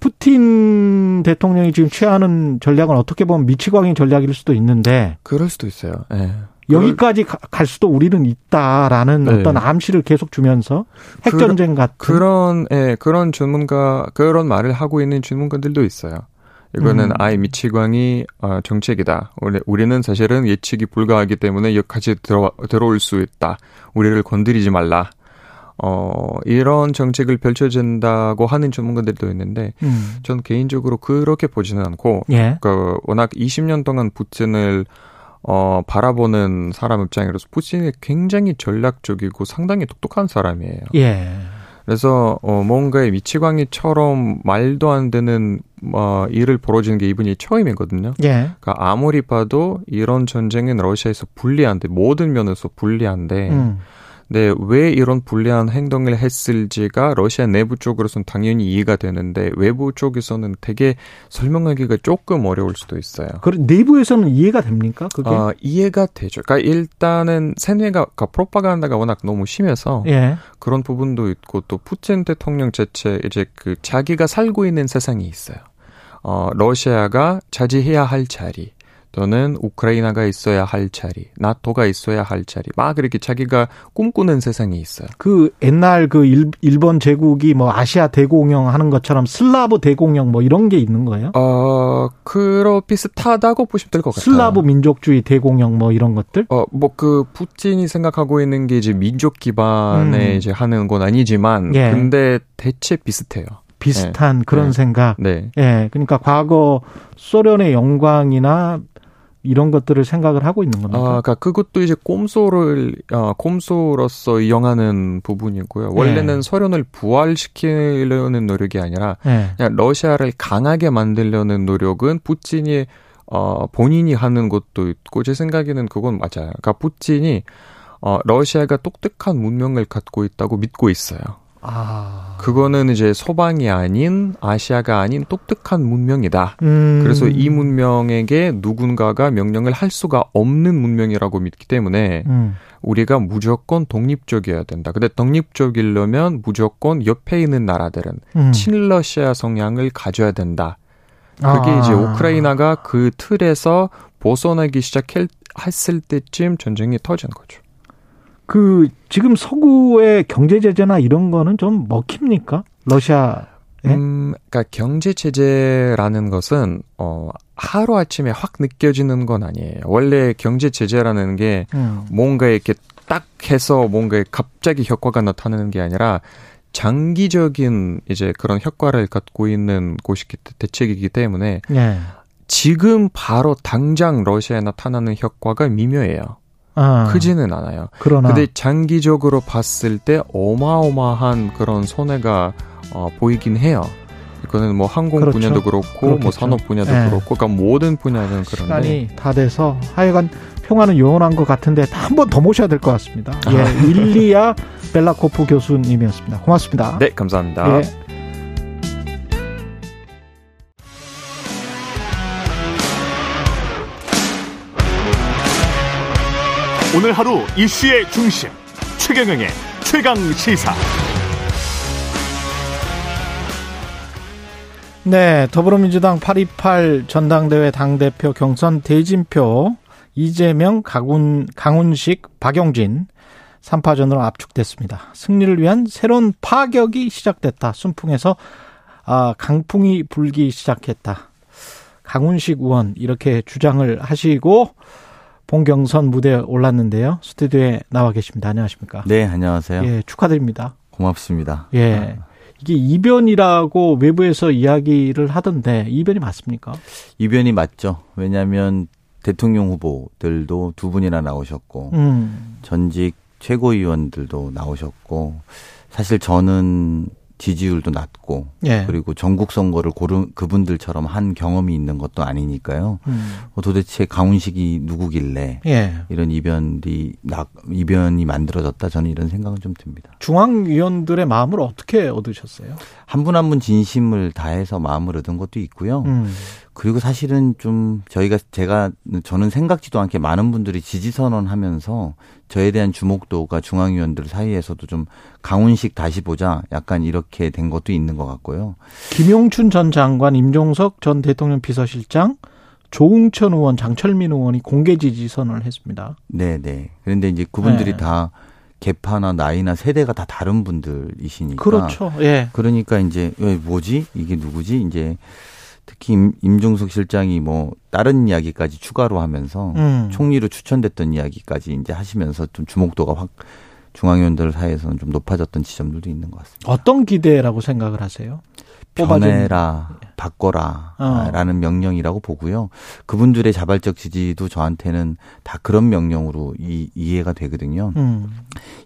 푸틴 대통령이 지금 취하는 전략은 어떻게 보면 미치광이 전략일 수도 있는데 그럴 수도 있어요. 네. 여기까지 갈 수도 우리는 있다라는 네. 어떤 암시를 계속 주면서 핵 전쟁 같은 그런 예, 그런 전문가 그런 말을 하고 있는 전문가들도 있어요. 이거는 음. 아예 미치광이 어, 정책이다. 우리는 사실은 예측이 불가하기 때문에 여기까지 들어 들어올 수 있다. 우리를 건드리지 말라. 어, 이런 정책을 펼쳐진다고 하는 전문가들도 있는데, 음. 전 개인적으로 그렇게 보지는 않고, 예. 그, 워낙 20년 동안 푸틴을 어, 바라보는 사람 입장으로서 푸틴이 굉장히 전략적이고 상당히 똑똑한 사람이에요. 예. 그래서 어, 뭔가의 미치광이처럼 말도 안 되는 어, 일을 벌어지는 게 이분이 처음이거든요. 예. 그러니까 아무리 봐도 이런 전쟁은 러시아에서 불리한데 모든 면에서 불리한데 음. 네, 왜 이런 불리한 행동을 했을지가 러시아 내부 쪽으로서는 당연히 이해가 되는데 외부 쪽에서는 되게 설명하기가 조금 어려울 수도 있어요. 그 내부에서는 이해가 됩니까? 그게? 아, 이해가 되죠. 그러니까 일단은 세뇌가 그러니까 프로파간다가 워낙 너무 심해서 예. 그런 부분도 있고 또 푸틴 대통령 자체 이제 그 자기가 살고 있는 세상이 있어요. 어, 러시아가 차지해야 할 자리. 또는 우크라이나가 있어야 할 자리, 나토가 있어야 할 자리, 막 그렇게 자기가 꿈꾸는 세상이 있어요. 그 옛날 그 일, 일본 제국이 뭐 아시아 대공영 하는 것처럼 슬라브 대공영 뭐 이런 게 있는 거예요? 어, 그런 비슷하다고 보시면 될 것 같아요. 슬라브 민족주의 대공영 뭐 이런 것들? 어, 뭐 그 푸틴이 생각하고 있는 게 이제 민족 기반에 음. 이제 하는 건 아니지만, 예. 근데 대체 비슷해요. 비슷한 네. 그런 네. 생각. 네. 예. 그러니까 과거 소련의 영광이나 이런 것들을 생각을 하고 있는 겁니다. 아, 그러니까 그것도 이제 꼼소를 어, 꼼소로서 이용하는 부분이고요. 원래는 네. 소련을 부활시키려는 노력이 아니라 네. 그냥 러시아를 강하게 만들려는 노력은 푸틴이 어, 본인이 하는 것도 있고 제 생각에는 그건 맞아요. 그러니까 푸틴이 어, 러시아가 똑똑한 문명을 갖고 있다고 믿고 있어요. 아. 그거는 이제 서방이 아닌 아시아가 아닌 독특한 문명이다. 음. 그래서 이 문명에게 누군가가 명령을 할 수가 없는 문명이라고 믿기 때문에 음. 우리가 무조건 독립적이어야 된다. 근데 독립적이려면 무조건 옆에 있는 나라들은 음. 친러시아 성향을 가져야 된다. 그게 아. 이제 우크라이나가 그 틀에서 벗어나기 시작했을 때쯤 전쟁이 터진 거죠. 그 지금 서구의 경제 제재나 이런 거는 좀 먹힙니까? 러시아 예? 음, 그러니까 경제 제재라는 것은 어 하루 아침에 확 느껴지는 건 아니에요. 원래 경제 제재라는 게 음. 뭔가 이렇게 딱 해서 뭔가 갑자기 효과가 나타나는 게 아니라 장기적인 이제 그런 효과를 갖고 있는 곳이기 대책이기 때문에 예. 지금 바로 당장 러시아에 나타나는 효과가 미묘해요. 아, 크지는 않아요. 그러나 근데 장기적으로 봤을 때 어마어마한 그런 손해가 어, 보이긴 해요. 이거는 뭐 항공 그렇죠. 분야도 그렇고 뭐 그렇겠죠. 뭐 산업 분야도 네. 그렇고 그러니까 모든 분야는 그런데 시간이 다 돼서 하여간 평화는 요원한 것 같은데 한 번 더 모셔야 될 것 같습니다. 예, 아. 일리아 벨라코프 교수님이었습니다. 고맙습니다. 네, 감사합니다. 예. 오늘 하루 이슈의 중심 최경영의 최강 시사. 네, 더불어민주당 828 전당대회 당대표 경선 대진표 이재명, 강훈, 강훈식, 박용진 3파전으로 압축됐습니다. 승리를 위한 새로운 파격이 시작됐다. 순풍에서 아, 강풍이 불기 시작했다. 강훈식 의원 이렇게 주장을 하시고 봉경선 무대에 올랐는데요. 스튜디오에 나와 계십니다. 안녕하십니까? 네, 안녕하세요. 예, 축하드립니다. 고맙습니다. 예. 이게 이변이라고 외부에서 이야기를 하던데 이변이 맞습니까? 이변이 맞죠. 왜냐하면 대통령 후보들도 두 분이나 나오셨고 음. 전직 최고위원들도 나오셨고 사실 저는 지지율도 낮고 예. 그리고 전국 선거를 고른 그분들처럼 한 경험이 있는 것도 아니니까요. 음. 어, 도대체 강훈식이 누구길래 예. 이런 이변이 이변이 만들어졌다 저는 이런 생각은 좀 듭니다. 중앙위원들의 마음을 어떻게 얻으셨어요? 한 분 한분 진심을 다해서 마음을 얻은 것도 있고요. 음. 그리고 사실은 좀 저희가 제가 저는 생각지도 않게 많은 분들이 지지 선언하면서 저에 대한 주목도가 중앙위원들 사이에서도 좀 강훈식 다시 보자 약간 이렇게 된 것도 있는 것 같고요. 김용춘 전 장관, 임종석 전 대통령 비서실장, 조웅천 의원, 장철민 의원이 공개 지지 선언을 했습니다. 네, 네. 그런데 이제 그분들이 네. 다 개파나 나이나 세대가 다 다른 분들이시니까 그렇죠. 예. 그러니까 이제 왜 뭐지? 이게 누구지? 이제 특히 임, 임종석 실장이 뭐 다른 이야기까지 추가로 하면서 음. 총리로 추천됐던 이야기까지 이제 하시면서 좀 주목도가 확 중앙위원들 사이에서는 좀 높아졌던 지점들도 있는 것 같습니다. 어떤 기대라고 생각을 하세요? 변해라, 바꿔라, 어. 라는 명령이라고 보고요. 그분들의 자발적 지지도 저한테는 다 그런 명령으로 이, 이해가 되거든요. 음.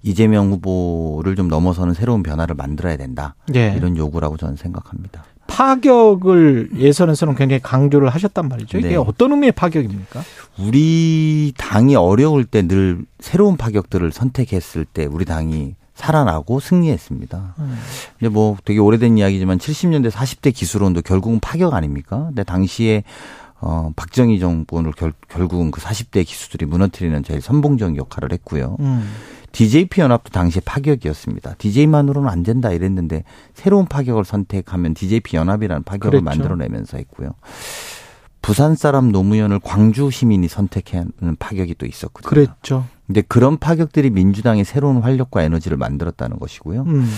이재명 후보를 좀 넘어서는 새로운 변화를 만들어야 된다. 예. 이런 요구라고 저는 생각합니다. 파격을 예선에서는 굉장히 강조를 하셨단 말이죠. 이게 네. 어떤 의미의 파격입니까? 우리 당이 어려울 때 늘 새로운 파격들을 선택했을 때 우리 당이 살아나고 승리했습니다. 음. 근데 뭐 되게 오래된 이야기지만 70년대 40대 기술론도 결국은 파격 아닙니까? 근데 당시에 어 박정희 정부를 결, 결국은 그 40대 기수들이 무너뜨리는 제일 선봉적 역할을 했고요. 음. DJP 연합도 당시에 파격이었습니다. DJ만으로는 안 된다 이랬는데 새로운 파격을 선택하면 DJP 연합이라는 파격을 그랬죠. 만들어내면서 했고요. 부산 사람 노무현을 광주 시민이 선택하는 파격이 또 있었거든요. 그랬죠. 근데 그런 파격들이 민주당의 새로운 활력과 에너지를 만들었다는 것이고요. 음.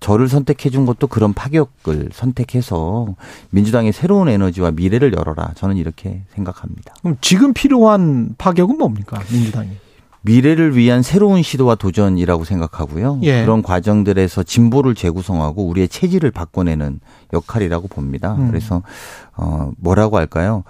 저를 선택해 준 것도 그런 파격을 선택해서 민주당의 새로운 에너지와 미래를 열어라. 저는 이렇게 생각합니다. 그럼 지금 필요한 파격은 뭡니까? 민주당이. 미래를 위한 새로운 시도와 도전이라고 생각하고요. 예. 그런 과정들에서 진보를 재구성하고 우리의 체질을 바꿔내는 역할이라고 봅니다. 음. 그래서 어 뭐라고 할까요?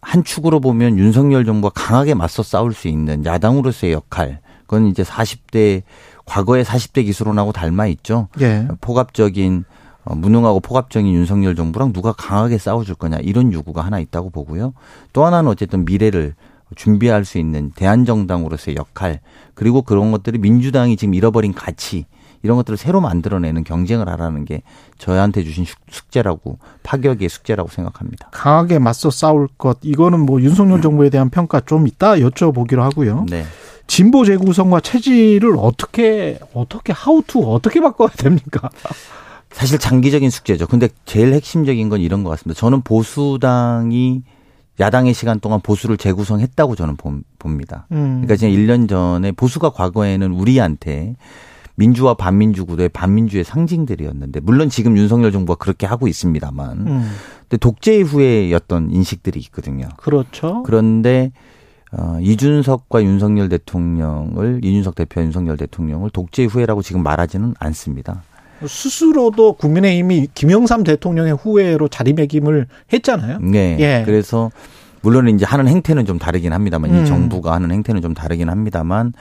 한 축으로 보면 윤석열 정부가 강하게 맞서 싸울 수 있는 야당으로서의 역할. 그건 이제 40대 과거의 40대 기술론하고 닮아 있죠. 예. 포갑적인 어, 무능하고 포갑적인 윤석열 정부랑 누가 강하게 싸워줄 거냐 이런 요구가 하나 있다고 보고요. 또 하나는 어쨌든 미래를 준비할 수 있는 대한정당으로서의 역할 그리고 그런 것들이 민주당이 지금 잃어버린 가치 이런 것들을 새로 만들어내는 경쟁을 하라는 게 저희한테 주신 숙제라고 파격의 숙제라고 생각합니다. 강하게 맞서 싸울 것 이거는 뭐 윤석열 정부에 대한 평가 좀 있다 여쭤보기로 하고요. 네. 진보 재구성과 체질을 어떻게 어떻게 하우투 어떻게 바꿔야 됩니까? 사실 장기적인 숙제죠. 근데 제일 핵심적인 건 이런 것 같습니다. 저는 보수당이 야당의 시간 동안 보수를 재구성했다고 저는 봅니다. 음. 그러니까 지금 1년 전에 보수가 과거에는 우리한테 민주와 반민주 구도의 반민주의 상징들이었는데 물론 지금 윤석열 정부가 그렇게 하고 있습니다만 음. 근데 독재 후에였던 인식들이 있거든요. 그렇죠. 그런데 어, 이준석과 윤석열 대통령을 이준석 대표와 윤석열 대통령을 독재 후회라고 지금 말하지는 않습니다. 스스로도 국민의힘이 김영삼 대통령의 후예로 자리매김을 했잖아요. 네. 예. 그래서 물론 이제 하는 행태는 좀 다르긴 합니다만 음. 이 정부가 하는 행태는 좀 다르긴 합니다만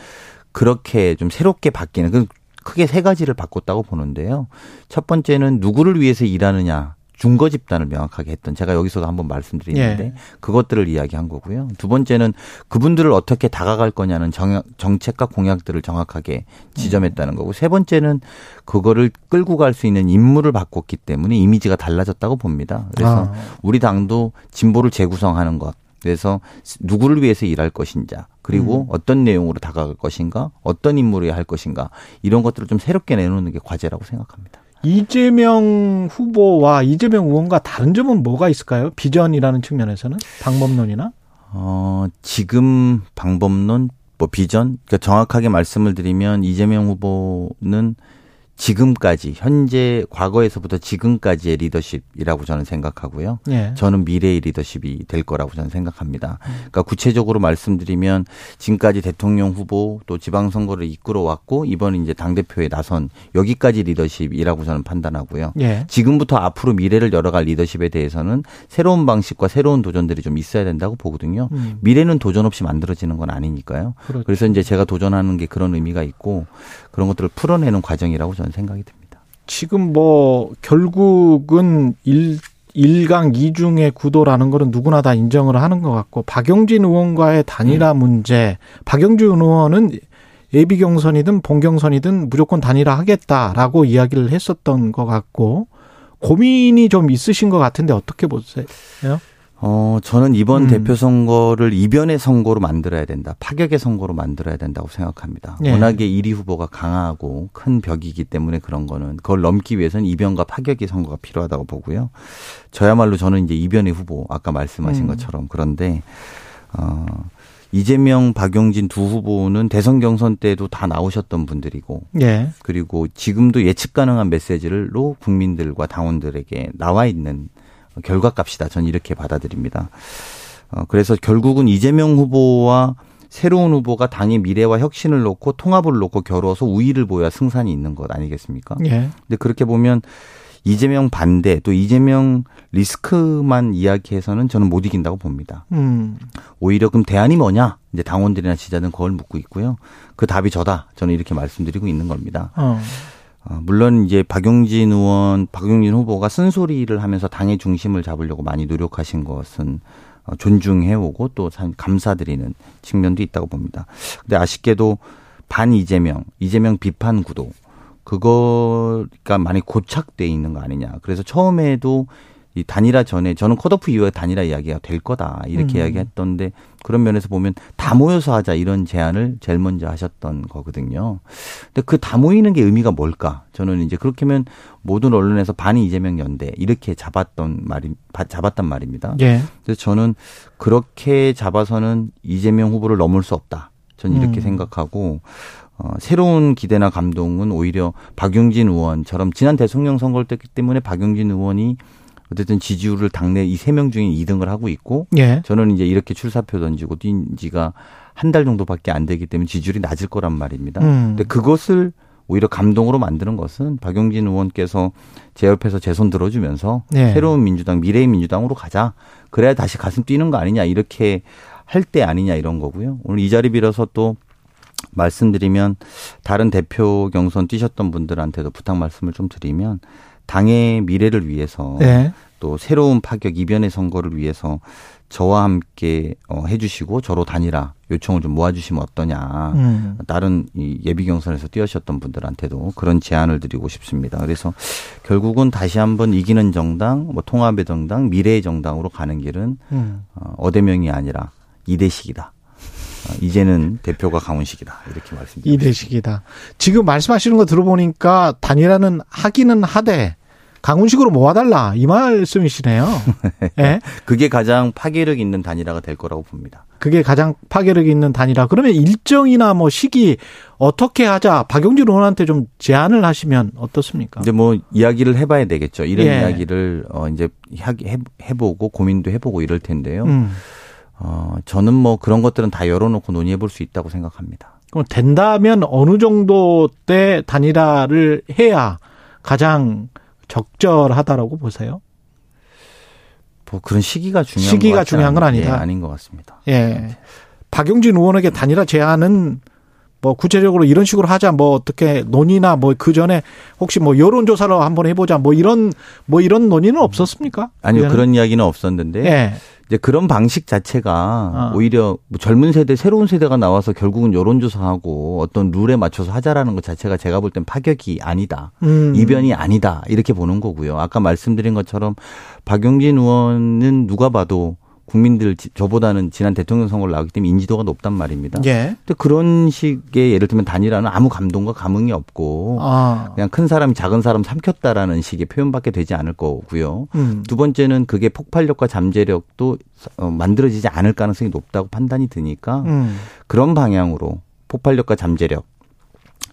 그렇게 좀 새롭게 바뀌는 그 크게 세 가지를 바꿨다고 보는데요. 첫 번째는 누구를 위해서 일하느냐 중거 집단을 명확하게 했던 제가 여기서도 한번 말씀드리는데 예. 그것들을 이야기한 거고요. 두 번째는 그분들을 어떻게 다가갈 거냐는 정, 정책과 공약들을 정확하게 지점했다는 거고 세 번째는 그거를 끌고 갈 수 있는 인물을 바꿨기 때문에 이미지가 달라졌다고 봅니다. 그래서 아. 우리 당도 진보를 재구성하는 것 그래서 누구를 위해서 일할 것인자 그리고 음. 어떤 내용으로 다가갈 것인가 어떤 인물이 할 것인가 이런 것들을 좀 새롭게 내놓는 게 과제라고 생각합니다. 이재명 후보와 이재명 의원과 다른 점은 뭐가 있을까요? 비전이라는 측면에서는 방법론이나? 어, 지금 방법론, 뭐 비전, 그러니까 정확하게 말씀을 드리면 이재명 후보는 지금까지 현재 과거에서부터 지금까지의 리더십이라고 저는 생각하고요. 예. 저는 미래의 리더십이 될 거라고 저는 생각합니다. 그러니까 구체적으로 말씀드리면 지금까지 대통령 후보 또 지방선거를 이끌어 왔고 이번 이제 당 대표에 나선 여기까지 리더십이라고 저는 판단하고요. 예. 지금부터 앞으로 미래를 열어갈 리더십에 대해서는 새로운 방식과 새로운 도전들이 좀 있어야 된다고 보거든요. 음. 미래는 도전 없이 만들어지는 건 아니니까요. 그렇죠. 그래서 이제 제가 도전하는 게 그런 의미가 있고 그런 것들을 풀어내는 과정이라고 저는 생각이 듭니다. 지금 뭐 결국은 일 일강 이중의 구도라는 거는 누구나 다 인정을 하는 것 같고 박영진 의원과의 단일화 음. 문제, 박영진 의원은 예비 경선이든 본 경선이든 무조건 단일화 하겠다라고 이야기를 했었던 것 같고 고민이 좀 있으신 것 같은데 어떻게 보세요? 어, 저는 이번 음. 대표 선거를 이변의 선거로 만들어야 된다. 파격의 선거로 만들어야 된다고 생각합니다. 예. 워낙에 1위 후보가 강하고 큰 벽이기 때문에 그런 거는 그걸 넘기 위해서는 이변과 파격의 선거가 필요하다고 보고요. 저야말로 저는 이제 이변의 후보 아까 말씀하신 음. 것처럼 그런데 어 이재명, 박용진 두 후보는 대선 경선 때도 다 나오셨던 분들이고, 예. 그리고 지금도 예측 가능한 메시지를로 국민들과 당원들에게 나와 있는 결과값이다. 저는 이렇게 받아들입니다. 어, 그래서 결국은 이재명 후보와 새로운 후보가 당의 미래와 혁신을 놓고 통합을 놓고 겨루어서 우위를 보여야 승산이 있는 것 아니겠습니까? 예. 근데 그렇게 보면 이재명 반대 또 이재명 리스크만 이야기해서는 저는 못 이긴다고 봅니다. 음. 오히려 그럼 대안이 뭐냐? 이제 당원들이나 지자들은 그걸 묻고 있고요. 그 답이 저다. 저는 이렇게 말씀드리고 있는 겁니다. 어. 어, 물론 이제 박용진 의원, 박용진 후보가 쓴소리를 하면서 당의 중심을 잡으려고 많이 노력하신 것은 어, 존중해오고 또 감사드리는 측면도 있다고 봅니다. 근데 아쉽게도 반 이재명, 이재명 비판 구도, 그거가 많이 고착돼 있는 거 아니냐. 그래서 처음에도 이 단일화 전에 저는 컷오프 이후에 단일화 이야기가 될 거다 이렇게 음. 이야기했던데 그런 면에서 보면 다 모여서 하자 이런 제안을 제일 먼저 하셨던 거거든요. 근데 그 다 모이는 게 의미가 뭘까? 저는 이제 그렇게 하면 모든 언론에서 반이 이재명 연대 이렇게 잡았던 말이 잡았단 말입니다. 예. 그래서 저는 그렇게 잡아서는 이재명 후보를 넘을 수 없다. 저는 이렇게 음. 생각하고 어, 새로운 기대나 감동은 오히려 박용진 의원처럼 지난 대통령 선거 때 때문에 박용진 의원이 어쨌든 지지율을 당내 이 세 명 중에 2등을 하고 있고 예. 저는 이제 이렇게 출사표 던지고 뛴 지가 한 달 정도밖에 안 되기 때문에 지지율이 낮을 거란 말입니다. 음. 근데 그것을 오히려 감동으로 만드는 것은 박용진 의원께서 제 옆에서 제 손 들어주면서 네. 새로운 민주당 미래의 민주당으로 가자. 그래야 다시 가슴 뛰는 거 아니냐 이렇게 할 때 아니냐 이런 거고요. 오늘 이 자리 빌어서 또 말씀드리면 다른 대표 경선 뛰셨던 분들한테도 부탁 말씀을 좀 드리면 당의 미래를 위해서 네. 또 새로운 파격 이변의 선거를 위해서 저와 함께 어, 해주시고 저로 단일화 요청을 좀 모아주시면 어떠냐. 음. 다른 이 예비 경선에서 뛰어셨던 분들한테도 그런 제안을 드리고 싶습니다. 그래서 결국은 다시 한번 이기는 정당, 뭐 통합의 정당, 미래의 정당으로 가는 길은 음. 어, 어대명이 아니라 이대식이다. 어, 이제는 대표가 강훈식이다. 이렇게 말씀드립니다. 이대식이다. 지금 말씀하시는 거 들어보니까 단일화는 하기는 하되 강훈식으로 모아달라 이 말씀이시네요. 네. 그게 가장 파괴력 있는 단일화가 될 거라고 봅니다. 그게 가장 파괴력 있는 단일화. 그러면 일정이나 뭐 시기 어떻게 하자 박용진 의원한테 좀 제안을 하시면 어떻습니까? 이제 뭐 이야기를 해봐야 되겠죠. 이런 예. 이야기를 어 이제 해보고 고민도 해보고 이럴 텐데요. 음. 어, 저는 뭐 그런 것들은 다 열어놓고 논의해 볼 수 있다고 생각합니다. 그럼 된다면 어느 정도 때 단일화를 해야 가장 적절하다라고 보세요? 뭐 그런 시기가 중요한 시기가 중요한 건 아니다. 예, 아닌 것 같습니다. 예. 박용진 의원에게 단일화 제안은 뭐 구체적으로 이런 식으로 하자 뭐 어떻게 논의나 뭐 그 전에 혹시 뭐 여론 조사를 한번 해보자 뭐 이런 뭐 이런 논의는 없었습니까? 아니요 그런 이야기는 없었는데 예. 이제 그런 방식 자체가 아. 오히려 뭐 젊은 세대, 새로운 세대가 나와서 결국은 여론조사하고 어떤 룰에 맞춰서 하자라는 것 자체가 제가 볼 땐 파격이 아니다. 음. 이변이 아니다. 이렇게 보는 거고요. 아까 말씀드린 것처럼 박용진 의원은 누가 봐도 국민들 저보다는 지난 대통령 선거를 나왔기 때문에 인지도가 높단 말입니다. 예. 근데 그런 식의 예를 들면 단일화는 아무 감동과 감흥이 없고 아. 그냥 큰 사람이 작은 사람 삼켰다라는 식의 표현밖에 되지 않을 거고요. 음. 두 번째는 그게 폭발력과 잠재력도 어, 만들어지지 않을 가능성이 높다고 판단이 드니까 음. 그런 방향으로 폭발력과 잠재력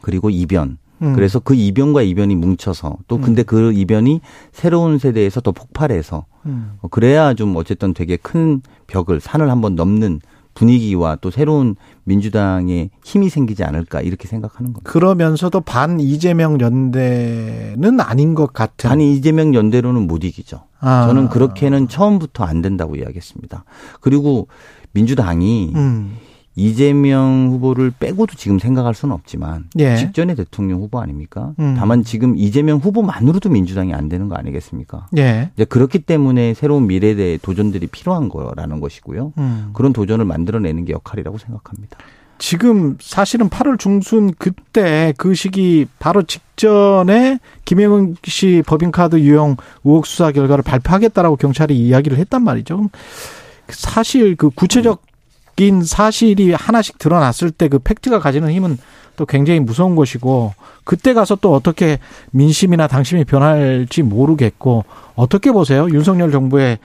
그리고 이변 음. 그래서 그 이변과 이변이 뭉쳐서 또 음. 근데 그 이변이 새로운 세대에서 또 폭발해서 음. 어, 그래야 좀 어쨌든 되게 큰 벽을 산을 한번 넘는 분위기와 또 새로운 민주당의 힘이 생기지 않을까 이렇게 생각하는 겁니다. 그러면서도 반 이재명 연대는 아닌 것 같은. 반 이재명 연대로는 못 이기죠. 아. 저는 그렇게는 처음부터 안 된다고 이야기했습니다. 그리고 민주당이 음. 이재명 후보를 빼고도 지금 생각할 수는 없지만 예. 직전의 대통령 후보 아닙니까? 음. 다만 지금 이재명 후보만으로도 민주당이 안 되는 거 아니겠습니까? 예. 이제 그렇기 때문에 새로운 미래에 대해 도전들이 필요한 거라는 것이고요. 음. 그런 도전을 만들어내는 게 역할이라고 생각합니다. 지금 사실은 8월 중순 그때 그 시기 바로 직전에 김영은 씨 법인카드 유용 의혹 수사 결과를 발표하겠다라고 경찰이 이야기를 했단 말이죠. 사실 그 구체적 인 사실이 하나씩 드러났을 때 그 팩트가 가지는 힘은 또 굉장히 무서운 것이고 그때 가서 또 어떻게 민심이나 당심이 변할지 모르겠고 어떻게 보세요? 윤석열 정부의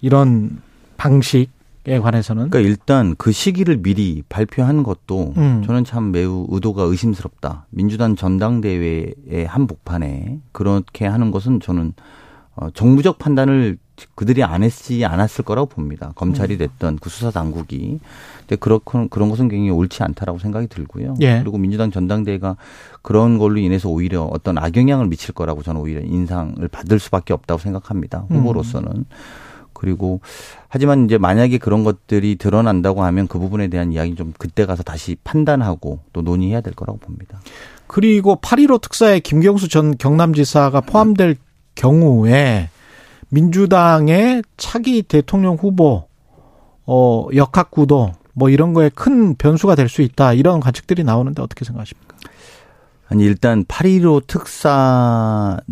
이런 방식에 관해서는 그러니까 일단 그 시기를 미리 발표한 것도 음. 저는 참 매우 의도가 의심스럽다. 민주당 전당대회의 한복판에 그렇게 하는 것은 저는 어, 정부적 판단을 그들이 안 했지 않았을 거라고 봅니다. 검찰이 음. 됐던 그 수사 당국이. 근데 그런 그런 것은 굉장히 옳지 않다라고 생각이 들고요. 예. 그리고 민주당 전당대회가 그런 걸로 인해서 오히려 어떤 악영향을 미칠 거라고 저는 오히려 인상을 받을 수밖에 없다고 생각합니다. 후보로서는. 음. 그리고 하지만 이제 만약에 그런 것들이 드러난다고 하면 그 부분에 대한 이야기 좀 그때 가서 다시 판단하고 또 논의해야 될 거라고 봅니다. 그리고 8.15 특사에 김경수 전 경남지사가 포함될 경우에 민주당의 차기 대통령 후보 어 역학 구도 뭐 이런 거에 큰 변수가 될 수 있다 이런 관측들이 나오는데 어떻게 생각하십니까? 아니 일단 8.15 특사를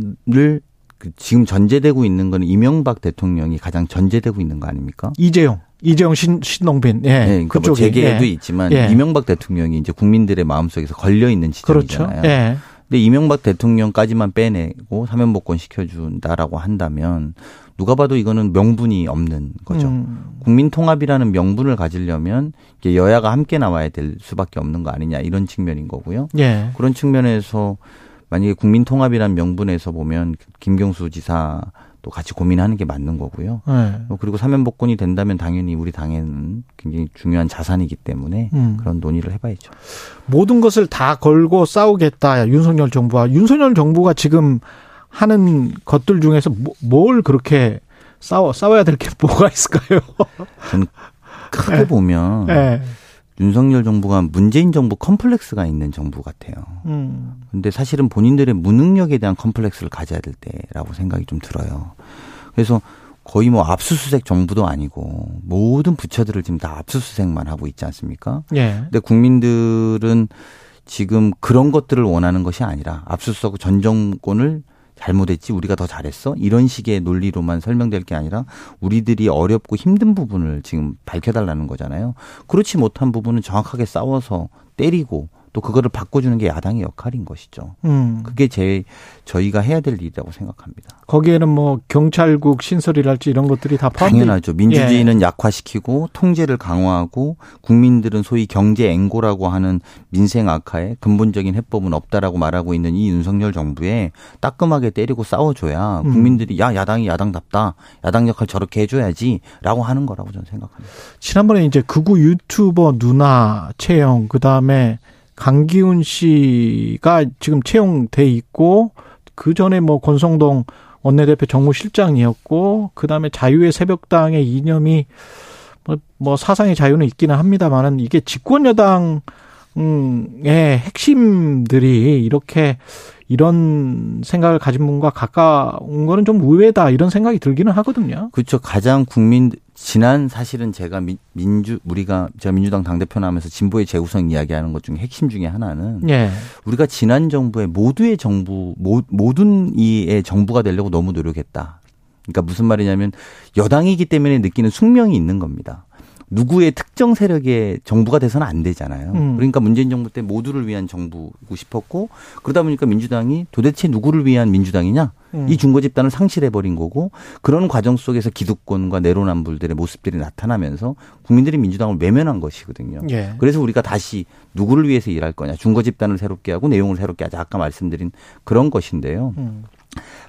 그 지금 전제되고 있는 거는 이명박 대통령이 가장 전제되고 있는 거 아닙니까? 이재용. 이재용 신, 신동빈. 예. 네, 그러니까 뭐 재계에도 예. 있지만 예. 이명박 대통령이 이제 국민들의 마음속에서 걸려 있는 지점이잖아요. 그렇죠. 예. 근데 이명박 대통령까지만 빼내고 사면복권 시켜준다라고 한다면 누가 봐도 이거는 명분이 없는 거죠. 음. 국민 통합이라는 명분을 가지려면 이게 여야가 함께 나와야 될 수밖에 없는 거 아니냐 이런 측면인 거고요. 예. 그런 측면에서 만약에 국민 통합이라는 명분에서 보면 김경수 지사 또 같이 고민하는 게 맞는 거고요. 네. 그리고 사면복권이 된다면 당연히 우리 당에는 굉장히 중요한 자산이기 때문에 음. 그런 논의를 해봐야죠. 모든 것을 다 걸고 싸우겠다 윤석열 정부와 윤석열 정부가 지금 하는 것들 중에서 뭐, 뭘 그렇게 싸워 싸워야 될 게 뭐가 있을까요? 저는 크게 네. 보면 네. 윤석열 정부가 문재인 정부 컴플렉스가 있는 정부 같아요. 음. 근데 사실은 본인들의 무능력에 대한 컴플렉스를 가져야 될 때라고 생각이 좀 들어요. 그래서 거의 뭐 압수수색 정부도 아니고 모든 부처들을 지금 다 압수수색만 하고 있지 않습니까? 예. 근데 국민들은 지금 그런 것들을 원하는 것이 아니라 압수수색 전 정권을 잘못했지 우리가 더 잘했어 이런 식의 논리로만 설명될 게 아니라 우리들이 어렵고 힘든 부분을 지금 밝혀달라는 거잖아요. 그렇지 못한 부분은 정확하게 싸워서 때리고 또 그거를 바꿔주는 게 야당의 역할인 것이죠. 음. 그게 제 저희가 해야 될 일이라고 생각합니다. 거기에는 뭐 경찰국 신설이랄지 이런 것들이 다 포함. 당연하죠. 민주주의는 예. 약화시키고 통제를 강화하고 국민들은 소위 경제 앵고라고 하는 민생 악화에 근본적인 해법은 없다라고 말하고 있는 이 윤석열 정부에 따끔하게 때리고 싸워줘야 음. 국민들이 야 야당이 야당답다 야당 역할 저렇게 해줘야지라고 하는 거라고 저는 생각합니다. 지난번에 이제 극우 유튜버 누나 채영 그 다음에 강기훈 씨가 지금 채용돼 있고 그 전에 뭐 권성동 원내대표 정무실장이었고 그 다음에 자유의 새벽당의 이념이 뭐, 뭐 사상의 자유는 있기는 합니다만은 이게 집권 여당 의 핵심들이 이렇게 이런 생각을 가진 분과 가까운 거는 좀 의외다 이런 생각이 들기는 하거든요. 그렇죠. 가장 국민 지난 사실은 제가 민주 우리가 제가 민주당 당 대표 나면서 진보의 재구성 이야기하는 것 중에 핵심 중에 하나는 예. 우리가 지난 정부의 모두의 정부 모, 모든 이의 정부가 되려고 너무 노력했다. 그러니까 무슨 말이냐면 여당이기 때문에 느끼는 숙명이 있는 겁니다. 누구의 특정 세력의 정부가 돼서는 안 되잖아요. 음. 그러니까 문재인 정부 때 모두를 위한 정부고 싶었고 그러다 보니까 민주당이 도대체 누구를 위한 민주당이냐? 음. 이 중거 집단을 상실해 버린 거고 그런 과정 속에서 기득권과 내로남불들의 모습들이 나타나면서 국민들이 민주당을 외면한 것이거든요. 예. 그래서 우리가 다시 누구를 위해서 일할 거냐? 중거 집단을 새롭게 하고 내용을 새롭게 하자. 아까 말씀드린 그런 것인데요. 음.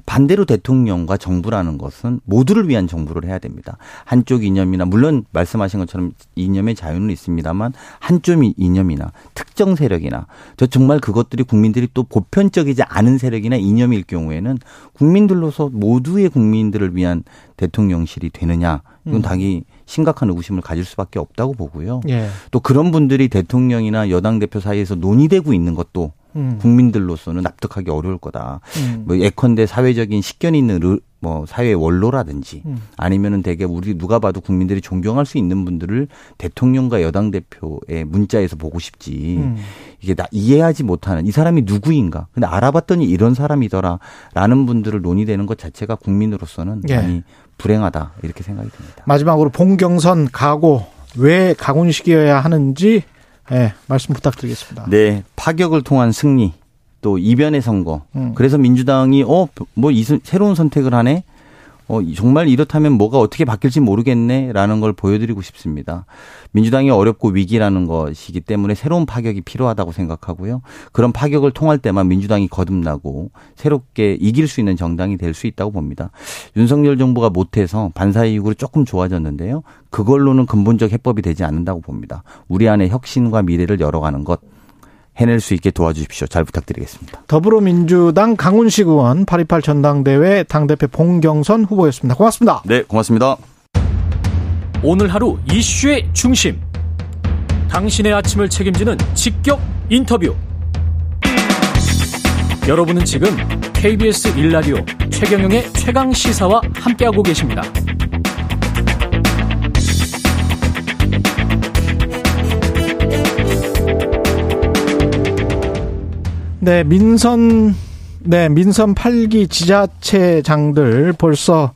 반대로 대통령과 정부라는 것은 모두를 위한 정부를 해야 됩니다. 한쪽 이념이나 물론 말씀하신 것처럼 이념의 자유는 있습니다만 한쪽 이념이나 특정 세력이나 저 정말 그것들이 국민들이 또 보편적이지 않은 세력이나 이념일 경우에는 국민들로서 모두의 국민들을 위한 대통령실이 되느냐 이건 음. 당이 심각한 의구심을 가질 수밖에 없다고 보고요. 예. 또 그런 분들이 대통령이나 여당 대표 사이에서 논의되고 있는 것도 음. 국민들로서는 납득하기 어려울 거다. 음. 뭐 예컨대 사회적인 식견이 있는 르, 뭐 사회 원로라든지 음. 아니면은 대개 우리 누가 봐도 국민들이 존경할 수 있는 분들을 대통령과 여당 대표의 문자에서 보고 싶지. 음. 이게 나 이해하지 못하는 이 사람이 누구인가. 근데 알아봤더니 이런 사람이더라라는 분들을 논의되는 것 자체가 국민으로서는 예. 많이 불행하다 이렇게 생각이 듭니다. 마지막으로 봉경선 각오 왜 가군식이어야 하는지 네, 말씀 부탁드리겠습니다. 네, 파격을 통한 승리, 또 이변의 선거. 음. 그래서 민주당이 어 뭐 새로운 선택을 하네. 어, 정말 이렇다면 뭐가 어떻게 바뀔지 모르겠네라는 걸 보여드리고 싶습니다. 민주당이 어렵고 위기라는 것이기 때문에 새로운 파격이 필요하다고 생각하고요. 그런 파격을 통할 때만 민주당이 거듭나고 새롭게 이길 수 있는 정당이 될 수 있다고 봅니다. 윤석열 정부가 못해서 반사 이익으로 조금 좋아졌는데요. 그걸로는 근본적 해법이 되지 않는다고 봅니다. 우리 안에 혁신과 미래를 열어가는 것 해낼 수 있게 도와주십시오. 잘 부탁드리겠습니다. 더불어민주당 강훈식 의원 8.28 전당대회 당대표 봉경선 후보였습니다. 고맙습니다. 네, 고맙습니다. 오늘 하루 이슈의 중심. 당신의 아침을 책임지는 직격 인터뷰. 여러분은 지금 KBS 1라디오 최경영의 최강 시사와 함께하고 계십니다. 네, 민선 네, 민선 8기 지자체장들 벌써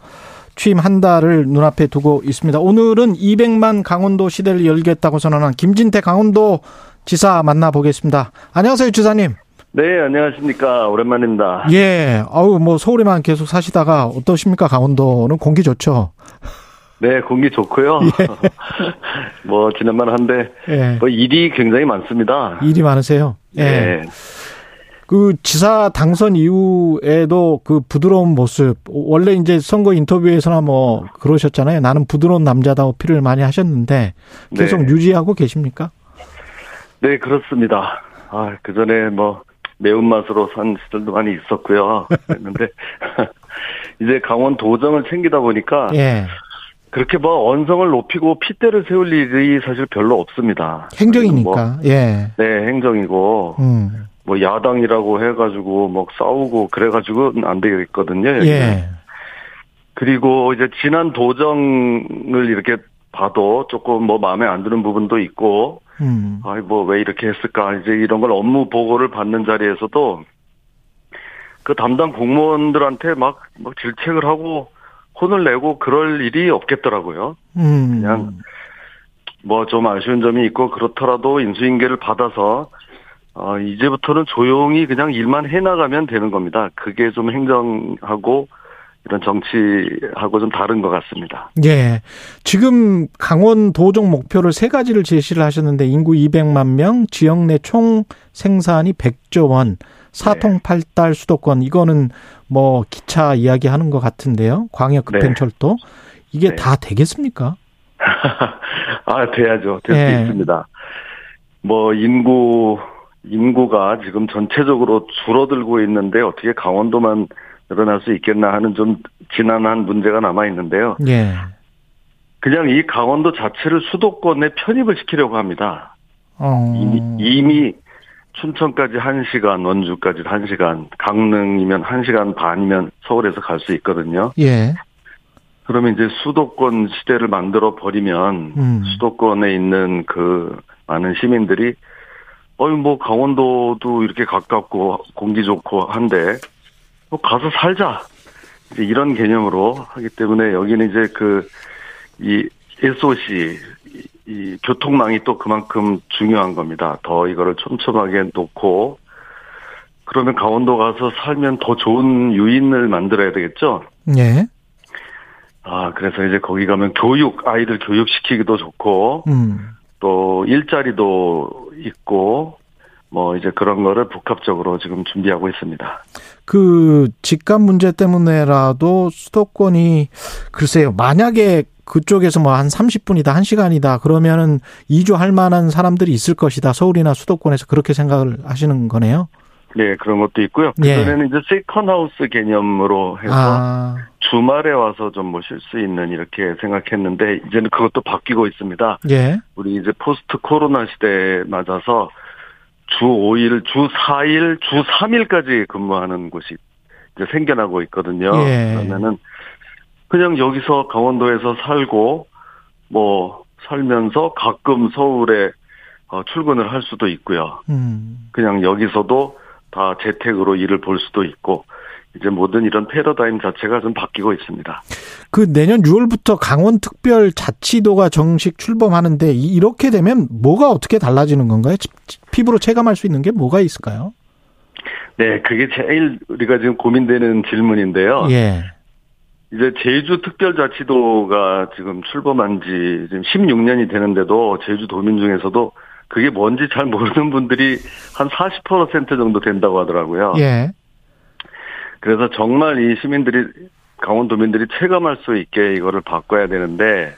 취임 한 달을 눈앞에 두고 있습니다. 오늘은 200만 강원도 시대를 열겠다고 선언한 김진태 강원도 지사 만나보겠습니다. 안녕하세요, 지사님. 네, 안녕하십니까. 오랜만입니다. 예. 아우, 뭐 서울에만 계속 사시다가 어떠십니까? 강원도는 공기 좋죠? 네, 공기 좋고요. 예. 뭐 지난번 한데 예. 뭐 일이 굉장히 많습니다. 일이 많으세요? 예. 네. 그 지사 당선 이후에도 그 부드러운 모습 원래 이제 선거 인터뷰에서나 뭐 그러셨잖아요. 나는 부드러운 남자다 어필을 많이 하셨는데 계속 네. 유지하고 계십니까? 네 그렇습니다. 아 그 전에 뭐 매운맛으로 산 시절도 많이 있었고요. 그랬는데 이제 강원 도정을 챙기다 보니까 예. 그렇게 뭐 언성을 높이고 핏대를 세울 일이 사실 별로 없습니다. 행정이니까. 뭐, 예. 네, 행정이고. 음. 뭐 야당이라고 해가지고 뭐 싸우고 그래가지고 안 되겠거든요. 여기는. 예. 그리고 이제 지난 도정을 이렇게 봐도 조금 뭐 마음에 안 드는 부분도 있고, 음. 아이 뭐 왜 이렇게 했을까 이제 이런 걸 업무 보고를 받는 자리에서도 그 담당 공무원들한테 막, 막 질책을 하고 혼을 내고 그럴 일이 없겠더라고요. 음. 그냥 뭐 좀 아쉬운 점이 있고 그렇더라도 인수인계를 받아서 어, 이제부터는 조용히 그냥 일만 해나가면 되는 겁니다. 그게 좀 행정하고 이런 정치하고 좀 다른 것 같습니다. 예. 지금 강원 도정 목표를 세 가지를 제시를 하셨는데 인구 200만 명, 지역 내 총 생산이 100조 원, 사통팔달 수도권 이거는 뭐 기차 이야기 하는 것 같은데요. 광역 급행철도 네. 이게 네. 다 되겠습니까? 아 돼야죠. 될수 예. 있습니다. 뭐 인구 인구가 지금 전체적으로 줄어들고 있는데 어떻게 강원도만 늘어날 수 있겠나 하는 좀 지난한 문제가 남아 있는데요. 예. 그냥 이 강원도 자체를 수도권에 편입을 시키려고 합니다. 어. 이미, 이미 춘천까지 1시간, 원주까지 1시간, 강릉이면 1시간 반이면 서울에서 갈 수 있거든요. 예. 그러면 이제 수도권 시대를 만들어 버리면 음. 수도권에 있는 그 많은 시민들이 어이 뭐 강원도도 이렇게 가깝고 공기 좋고 한데 뭐 가서 살자 이제 이런 개념으로 하기 때문에 여기는 이제 그 이 SOC 이 교통망이 또 그만큼 중요한 겁니다. 더 이거를 촘촘하게 놓고 그러면 강원도 가서 살면 더 좋은 유인을 만들어야 되겠죠? 예. 아, 그래서 이제 거기 가면 교육, 아이들 교육시키기도 좋고, 음. 또 일자리도 있고, 뭐 이제 그런 거를 복합적으로 지금 준비하고 있습니다. 그 집값 문제 때문에라도 수도권이 글쎄요. 만약에 그쪽에서 뭐 한 30분이다, 1시간이다. 그러면은 이주할 만한 사람들이 있을 것이다. 서울이나 수도권에서 그렇게 생각을 하시는 거네요. 네, 그런 것도 있고요. 예. 그전에는 이제 second house 개념으로 해서 아. 주말에 와서 좀 모실 수 있는 이렇게 생각했는데 이제는 그것도 바뀌고 있습니다. 예. 우리 이제 post 코로나 시대에 맞아서 주 5일, 주 4일, 주 3일까지 근무하는 곳이 이제 생겨나고 있거든요. 예. 그러면은 그냥 여기서 강원도에서 살고 뭐 살면서 가끔 서울에 어, 출근을 할 수도 있고요. 음. 그냥 여기서도 다 재택으로 일을 볼 수도 있고 이제 모든 이런 패러다임 자체가 좀 바뀌고 있습니다. 그 내년 6월부터 강원 특별 자치도가 정식 출범하는데 이렇게 되면 뭐가 어떻게 달라지는 건가요? 피부로 체감할 수 있는 게 뭐가 있을까요? 네, 그게 제일 우리가 지금 고민되는 질문인데요. 예. 이제 제주 특별자치도가 지금 출범한 지 지금 16년이 되는데도 제주 도민 중에서도 그게 뭔지 잘 모르는 분들이 한 40% 정도 된다고 하더라고요. 예. 그래서 정말 이 시민들이 강원도민들이 체감할 수 있게 이거를 바꿔야 되는데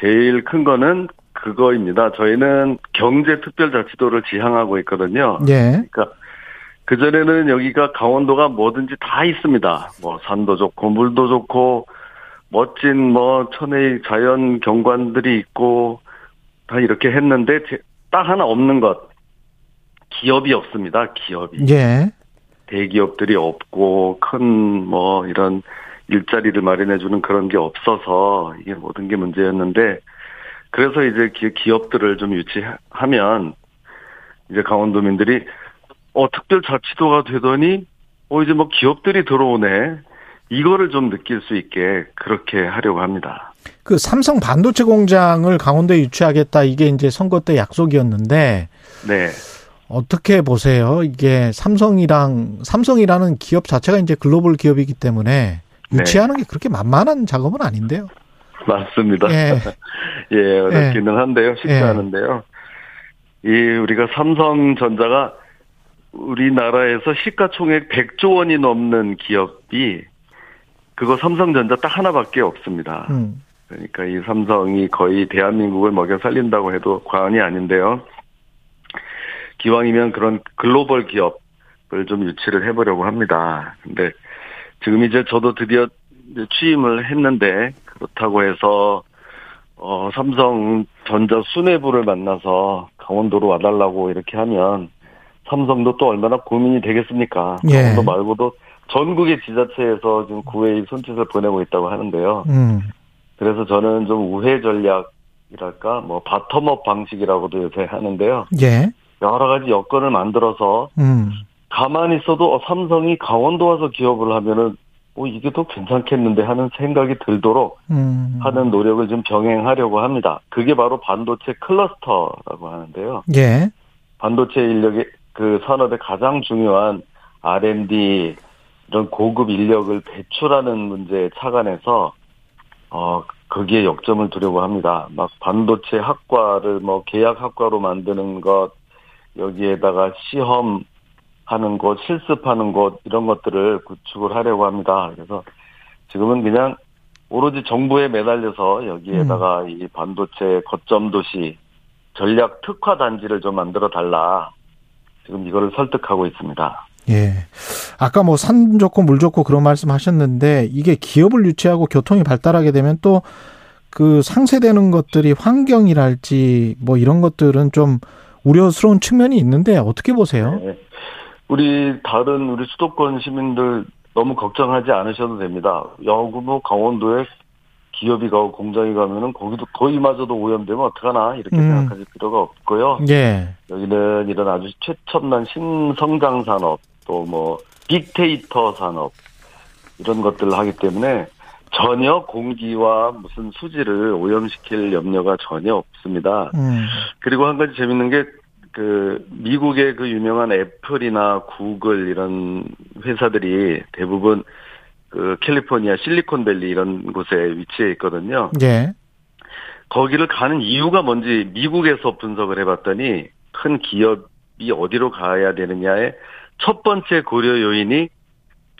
제일 큰 거는 그거입니다. 저희는 경제특별자치도를 지향하고 있거든요. 예. 그러니까 그 전에는 여기가 강원도가 뭐든지 다 있습니다. 뭐 산도 좋고 물도 좋고 멋진 뭐 천혜의 자연 경관들이 있고 다 이렇게 했는데 딱 하나 없는 것 기업이 없습니다. 기업이. 예. 대기업들이 없고 큰 뭐 이런 일자리를 마련해 주는 그런 게 없어서 이게 모든 게 문제였는데 그래서 이제 기업들을 좀 유치하면 이제 강원도민들이 어 특별자치도가 되더니 어 이제 뭐 기업들이 들어오네 이거를 좀 느낄 수 있게 그렇게 하려고 합니다. 그 삼성 반도체 공장을 강원도에 유치하겠다 이게 이제 선거 때 약속이었는데 네. 어떻게 보세요? 이게 삼성이랑 삼성이라는 기업 자체가 이제 글로벌 기업이기 때문에 네. 유치하는 네. 게 그렇게 만만한 작업은 아닌데요. 맞습니다. 예, 예 어렵기는 예. 한데요. 쉽지 예. 않은데요. 이 우리가 삼성전자가 우리나라에서 시가총액 100조 원이 넘는 기업이 그거 삼성전자 딱 하나밖에 없습니다. 음. 그러니까 이 삼성이 거의 대한민국을 먹여 살린다고 해도 과언이 아닌데요. 기왕이면 그런 글로벌 기업을 좀 유치를 해보려고 합니다. 근데 지금 이제 저도 드디어 취임을 했는데 그렇다고 해서 어 삼성전자 수뇌부를 만나서 강원도로 와달라고 이렇게 하면 삼성도 또 얼마나 고민이 되겠습니까? 예. 강원도 말고도 전국의 지자체에서 지금 구애의 손짓을 보내고 있다고 하는데요. 음. 그래서 저는 좀 우회 전략이랄까, 뭐 bottom-up 방식이라고도 요새 하는데요. 예. 여러 가지 여건을 만들어서 음. 가만히 있어도 어, 삼성이 강원도 와서 기업을 하면은 뭐 이게 더 괜찮겠는데 하는 생각이 들도록 음. 하는 노력을 좀 병행하려고 합니다. 그게 바로 반도체 클러스터라고 하는데요. 예. 반도체 인력의 그 산업의 가장 중요한 R&D 이런 고급 인력을 배출하는 문제에 착안해서 어 거기에 역점을 두려고 합니다. 막 반도체 학과를 뭐 계약 학과로 만드는 것 여기에다가 시험 하는 곳, 실습하는 곳 이런 것들을 구축을 하려고 합니다. 그래서 지금은 그냥 오로지 정부에 매달려서 여기에다가 음. 이 반도체 거점 도시 전략 특화 단지를 좀 만들어 달라. 지금 이거를 설득하고 있습니다. 예. 아까 뭐 산 좋고 물 좋고 그런 말씀 하셨는데 이게 기업을 유치하고 교통이 발달하게 되면 또 그 상쇄되는 것들이 환경이랄지 뭐 이런 것들은 좀 우려스러운 측면이 있는데 어떻게 보세요? 네. 우리 다른 우리 수도권 시민들 너무 걱정하지 않으셔도 됩니다. 여구모 강원도에 기업이 가고 공장이 가면은 거기도 거기마저도 오염되면 어떡하나 이렇게 음. 생각하실 필요가 없고요. 예. 여기는 이런 아주 최첨단 신성장 산업 또 뭐 빅데이터 산업 이런 것들을 하기 때문에 전혀 공기와 무슨 수질을 오염시킬 염려가 전혀 없습니다. 음. 그리고 한 가지 재밌는 게 그 미국의 그 유명한 애플이나 구글 이런 회사들이 대부분 그 캘리포니아 실리콘밸리 이런 곳에 위치해 있거든요. 예. 거기를 가는 이유가 뭔지 미국에서 분석을 해봤더니 큰 기업이 어디로 가야 되느냐의 첫 번째 고려 요인이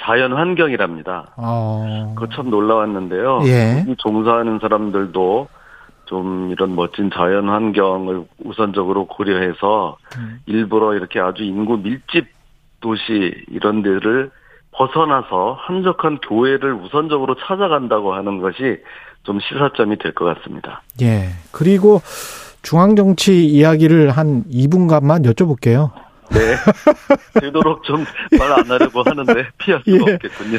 자연 환경이랍니다. 어. 그거 참 놀라웠는데요. 예. 종사하는 사람들도 좀 이런 멋진 자연 환경을 우선적으로 고려해서 음. 일부러 이렇게 아주 인구 밀집 도시 이런 데를 벗어나서 한적한 교회를 우선적으로 찾아간다고 하는 것이 좀 시사점이 될 것 같습니다. 예. 그리고 중앙정치 이야기를 한 2분간만 여쭤볼게요. 네. 되도록 좀 말 안 하려고 하는데 피할 수 예. 없겠군요.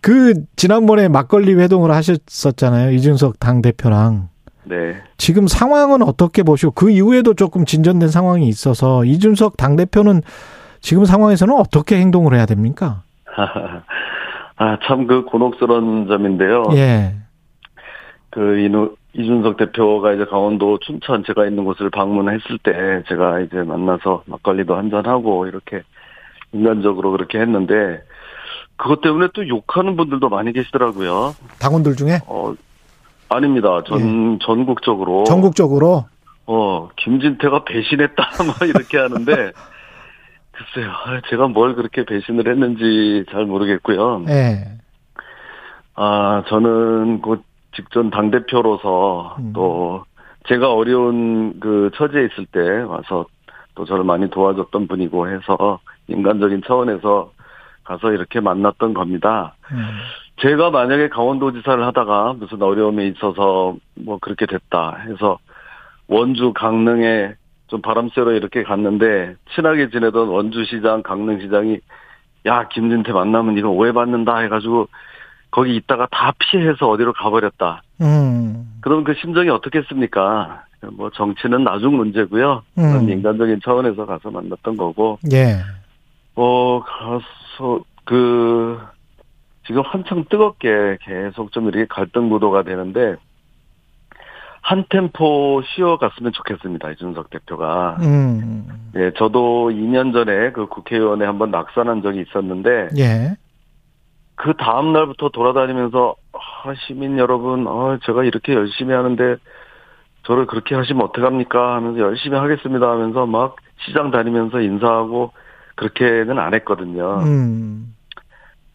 그 지난번에 막걸리 회동을 하셨었잖아요. 이준석 당 대표랑. 네. 지금 상황은 어떻게 보시고 그 이후에도 조금 진전된 상황이 있어서 이준석 당 대표는 지금 상황에서는 어떻게 행동을 해야 됩니까? 아, 참 그 곤혹스러운 점인데요. 예. 그 이노, 이준석 대표가 이제 강원도 춘천 제가 있는 곳을 방문했을 때 제가 이제 만나서 막걸리도 한잔하고 이렇게 인간적으로 그렇게 했는데 그것 때문에 또 욕하는 분들도 많이 계시더라고요. 당원들 중에? 어, 아닙니다. 전, 예. 전국적으로. 전국적으로? 어, 김진태가 배신했다, 막 이렇게 하는데, 글쎄요. 제가 뭘 그렇게 배신을 했는지 잘 모르겠고요. 예. 아, 저는 곧 직전 당 대표로서 음. 또 제가 어려운 그 처지에 있을 때 와서 또 저를 많이 도와줬던 분이고 해서 인간적인 차원에서 가서 이렇게 만났던 겁니다. 음. 제가 만약에 강원도지사를 하다가 무슨 어려움이 있어서 뭐 그렇게 됐다 해서 원주 강릉에 좀 바람 쐬러 이렇게 갔는데 친하게 지내던 원주시장 강릉시장이 야 김진태 만나면 이거 오해받는다 해가지고 거기 있다가 다 피해서 어디로 가버렸다. 음. 그럼 그 심정이 어떻겠습니까? 뭐 정치는 나중 문제고요. 음. 인간적인 차원에서 가서 만났던 거고. 예. 어 가서 그 지금 한창 뜨겁게 계속 좀 이렇게 갈등 구도가 되는데 한 템포 쉬어갔으면 좋겠습니다. 이준석 대표가. 음. 예, 저도 2년 전에 그 국회의원에 한번 낙선한 적이 있었는데 예. 그 다음 날부터 돌아다니면서 아, 시민 여러분, 아, 제가 이렇게 열심히 하는데 저를 그렇게 하시면 어떡합니까? 하면서 열심히 하겠습니다 하면서 막 시장 다니면서 인사하고 그렇게는 안 했거든요. 음.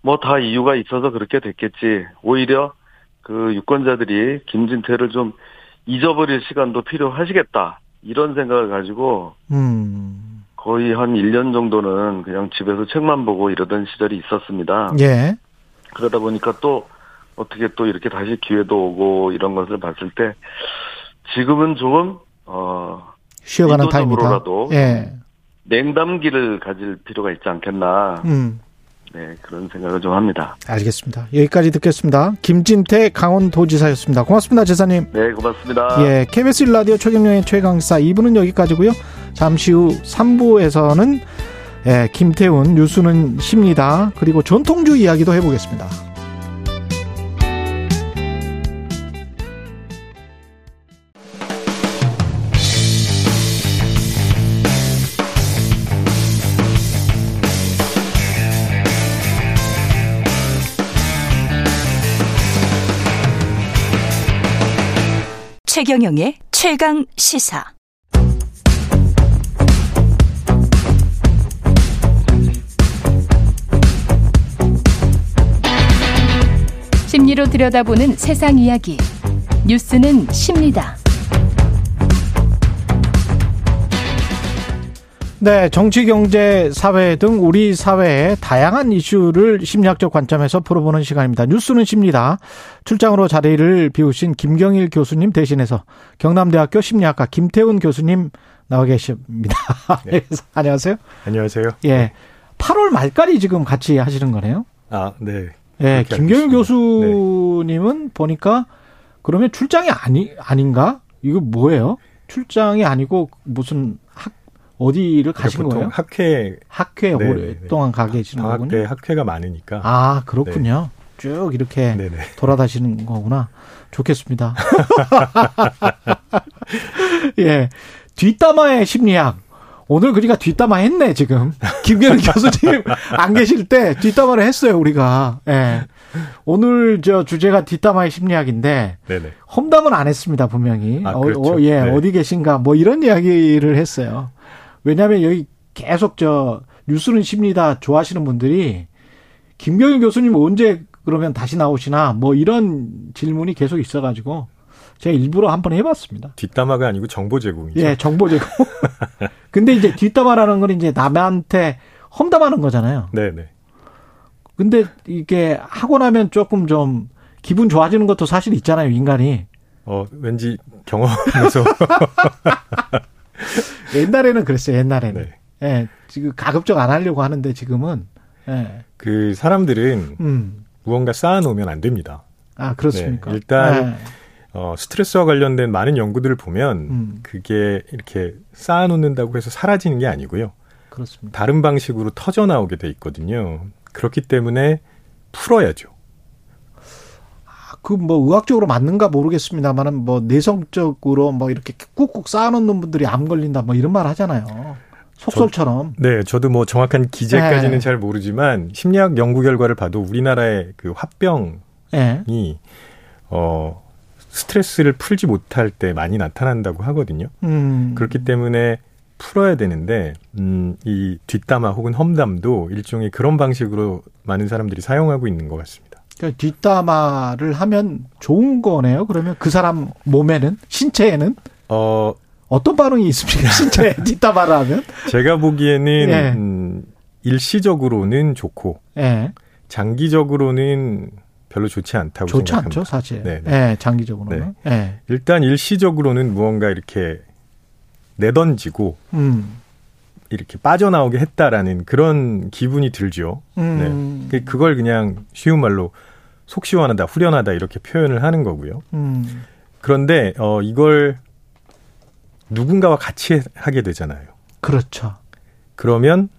뭐다 이유가 있어서 그렇게 됐겠지. 오히려 그 유권자들이 김진태를 좀 잊어버릴 시간도 필요하시겠다. 이런 생각을 가지고 음. 거의 한 1년 정도는 그냥 집에서 책만 보고 이러던 시절이 있었습니다. 예. 그러다 보니까 또 어떻게 또 이렇게 다시 기회도 오고 이런 것을 봤을 때 지금은 조금 어 쉬어가는 타임이다. 예. 냉담기를 가질 필요가 있지 않겠나. 음. 네, 그런 생각을 좀 합니다. 알겠습니다. 여기까지 듣겠습니다. 김진태 강원도지사였습니다. 고맙습니다, 제사님. 네, 고맙습니다. 예, KBS 1라디오 최경영의 최강사 2부는 여기까지고요. 잠시 후 3부에서는 예, 김태훈 뉴스는 쉽니다. 그리고 전통주 이야기도 해보겠습니다. 최경영의 최강 시사. 심리로 들여다보는 세상 이야기. 뉴스는 십니다. 네, 정치, 경제, 사회 등 우리 사회의 다양한 이슈를 심리학적 관점에서 풀어보는 시간입니다. 뉴스는 십니다. 출장으로 자리를 비우신 김경일 교수님 대신해서 경남대학교 심리학과 김태훈 교수님 나와 계십니다. 네. 안녕하세요. 안녕하세요. 예. 8월 말까지 지금 같이 하시는 거네요. 아, 네. 예, 김경일 교수님은 네. 보니까 그러면 출장이 아니 아닌가? 이거 뭐예요? 출장이 아니고 무슨 학 어디를 가신 그러니까 거예요? 학회 학회 네, 오랫동안 가 계시는 거군요. 학회 학회가 많으니까. 아 그렇군요. 네. 쭉 이렇게 네네. 돌아다시는 거구나. 좋겠습니다. 예. 뒷담화의 심리학. 오늘 그러니까 뒷담화 했네, 지금. 김경일 교수님 안 계실 때 뒷담화를 했어요, 우리가. 예. 오늘 저 주제가 뒷담화의 심리학인데 네네. 험담은 안 했습니다 분명히. 아, 그렇죠. 어, 예 네. 어디 계신가 뭐 이런 이야기를 했어요. 왜냐하면 여기 계속 저 뉴스는 심리다 좋아하시는 분들이 김경일 교수님 언제 그러면 다시 나오시나 뭐 이런 질문이 계속 있어가지고 제가 일부러 한번 해봤습니다. 뒷담화가 아니고 정보 제공이죠. 예, 정보 제공. 근데 이제 뒷담화라는 건 이제 남한테 험담하는 거잖아요. 네 네. 근데 이게 하고 나면 조금 좀 기분 좋아지는 것도 사실 있잖아요, 인간이. 어, 왠지 경험에서. 옛날에는 그랬어요, 옛날에는. 네. 예, 지금 가급적 안 하려고 하는데 지금은. 예. 그 사람들은 음. 무언가 쌓아놓으면 안 됩니다. 아, 그렇습니까? 네, 일단, 네. 어, 스트레스와 관련된 많은 연구들을 보면 음. 그게 이렇게 쌓아놓는다고 해서 사라지는 게 아니고요. 그렇습니다. 다른 방식으로 터져 나오게 돼 있거든요. 그렇기 때문에 풀어야죠. 아, 그뭐 의학적으로 맞는가 모르겠습니다만은 뭐 내성적으로 뭐 이렇게 꾹꾹 쌓아놓는 분들이 암 걸린다 뭐 이런 말 하잖아요. 속설처럼. 저, 네, 저도 뭐 정확한 기재까지는 네. 잘 모르지만 심리학 연구 결과를 봐도 우리나라의 그 화병이 네. 어 스트레스를 풀지 못할 때 많이 나타난다고 하거든요. 음. 그렇기 때문에 풀어야 되는데 음, 이 뒷담화 혹은 험담도 일종의 그런 방식으로 많은 사람들이 사용하고 있는 것 같습니다. 그러니까 뒷담화를 하면 좋은 거네요. 그러면 그 사람 몸에는 신체에는 어 어떤 반응이 있습니까? 신체에 뒷담화를 하면? 제가 보기에는 예. 음, 일시적으로는 좋고 예. 장기적으로는 별로 좋지 않다고 좋지 생각합니다. 않죠, 사실. 네, 네. 예, 장기적으로는. 네. 예. 일단 일시적으로는 무언가 이렇게 내던지고 음. 이렇게 빠져나오게 했다라는 그런 기분이 들죠. 음. 네. 그, 그걸 그냥 쉬운 말로 속 시원하다, 후련하다 이렇게 표현을 하는 거고요. 음. 그런데 어 이걸 누군가와 같이 하게 되잖아요. 그렇죠. 그러면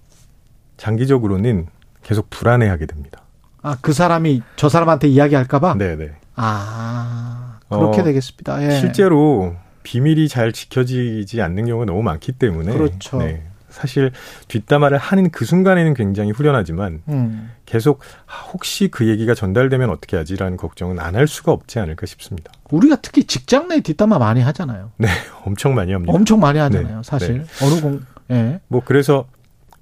장기적으로는 계속 불안해하게 됩니다. 아, 그 사람이 저 사람한테 이야기할까봐? 네네. 아, 그렇게 어, 되겠습니다. 예. 실제로 비밀이 잘 지켜지지 않는 경우가 너무 많기 때문에 그렇죠. 네. 사실 뒷담화를 하는 그 순간에는 굉장히 후련하지만 음. 계속 아, 혹시 그 얘기가 전달되면 어떻게 하지라는 걱정은 안 할 수가 없지 않을까 싶습니다. 우리가 특히 직장 내 뒷담화 많이 하잖아요. 네, 엄청 많이 합니다. 엄청 많이 하잖아요, 네. 사실. 네. 어느 공, 예. 뭐 그래서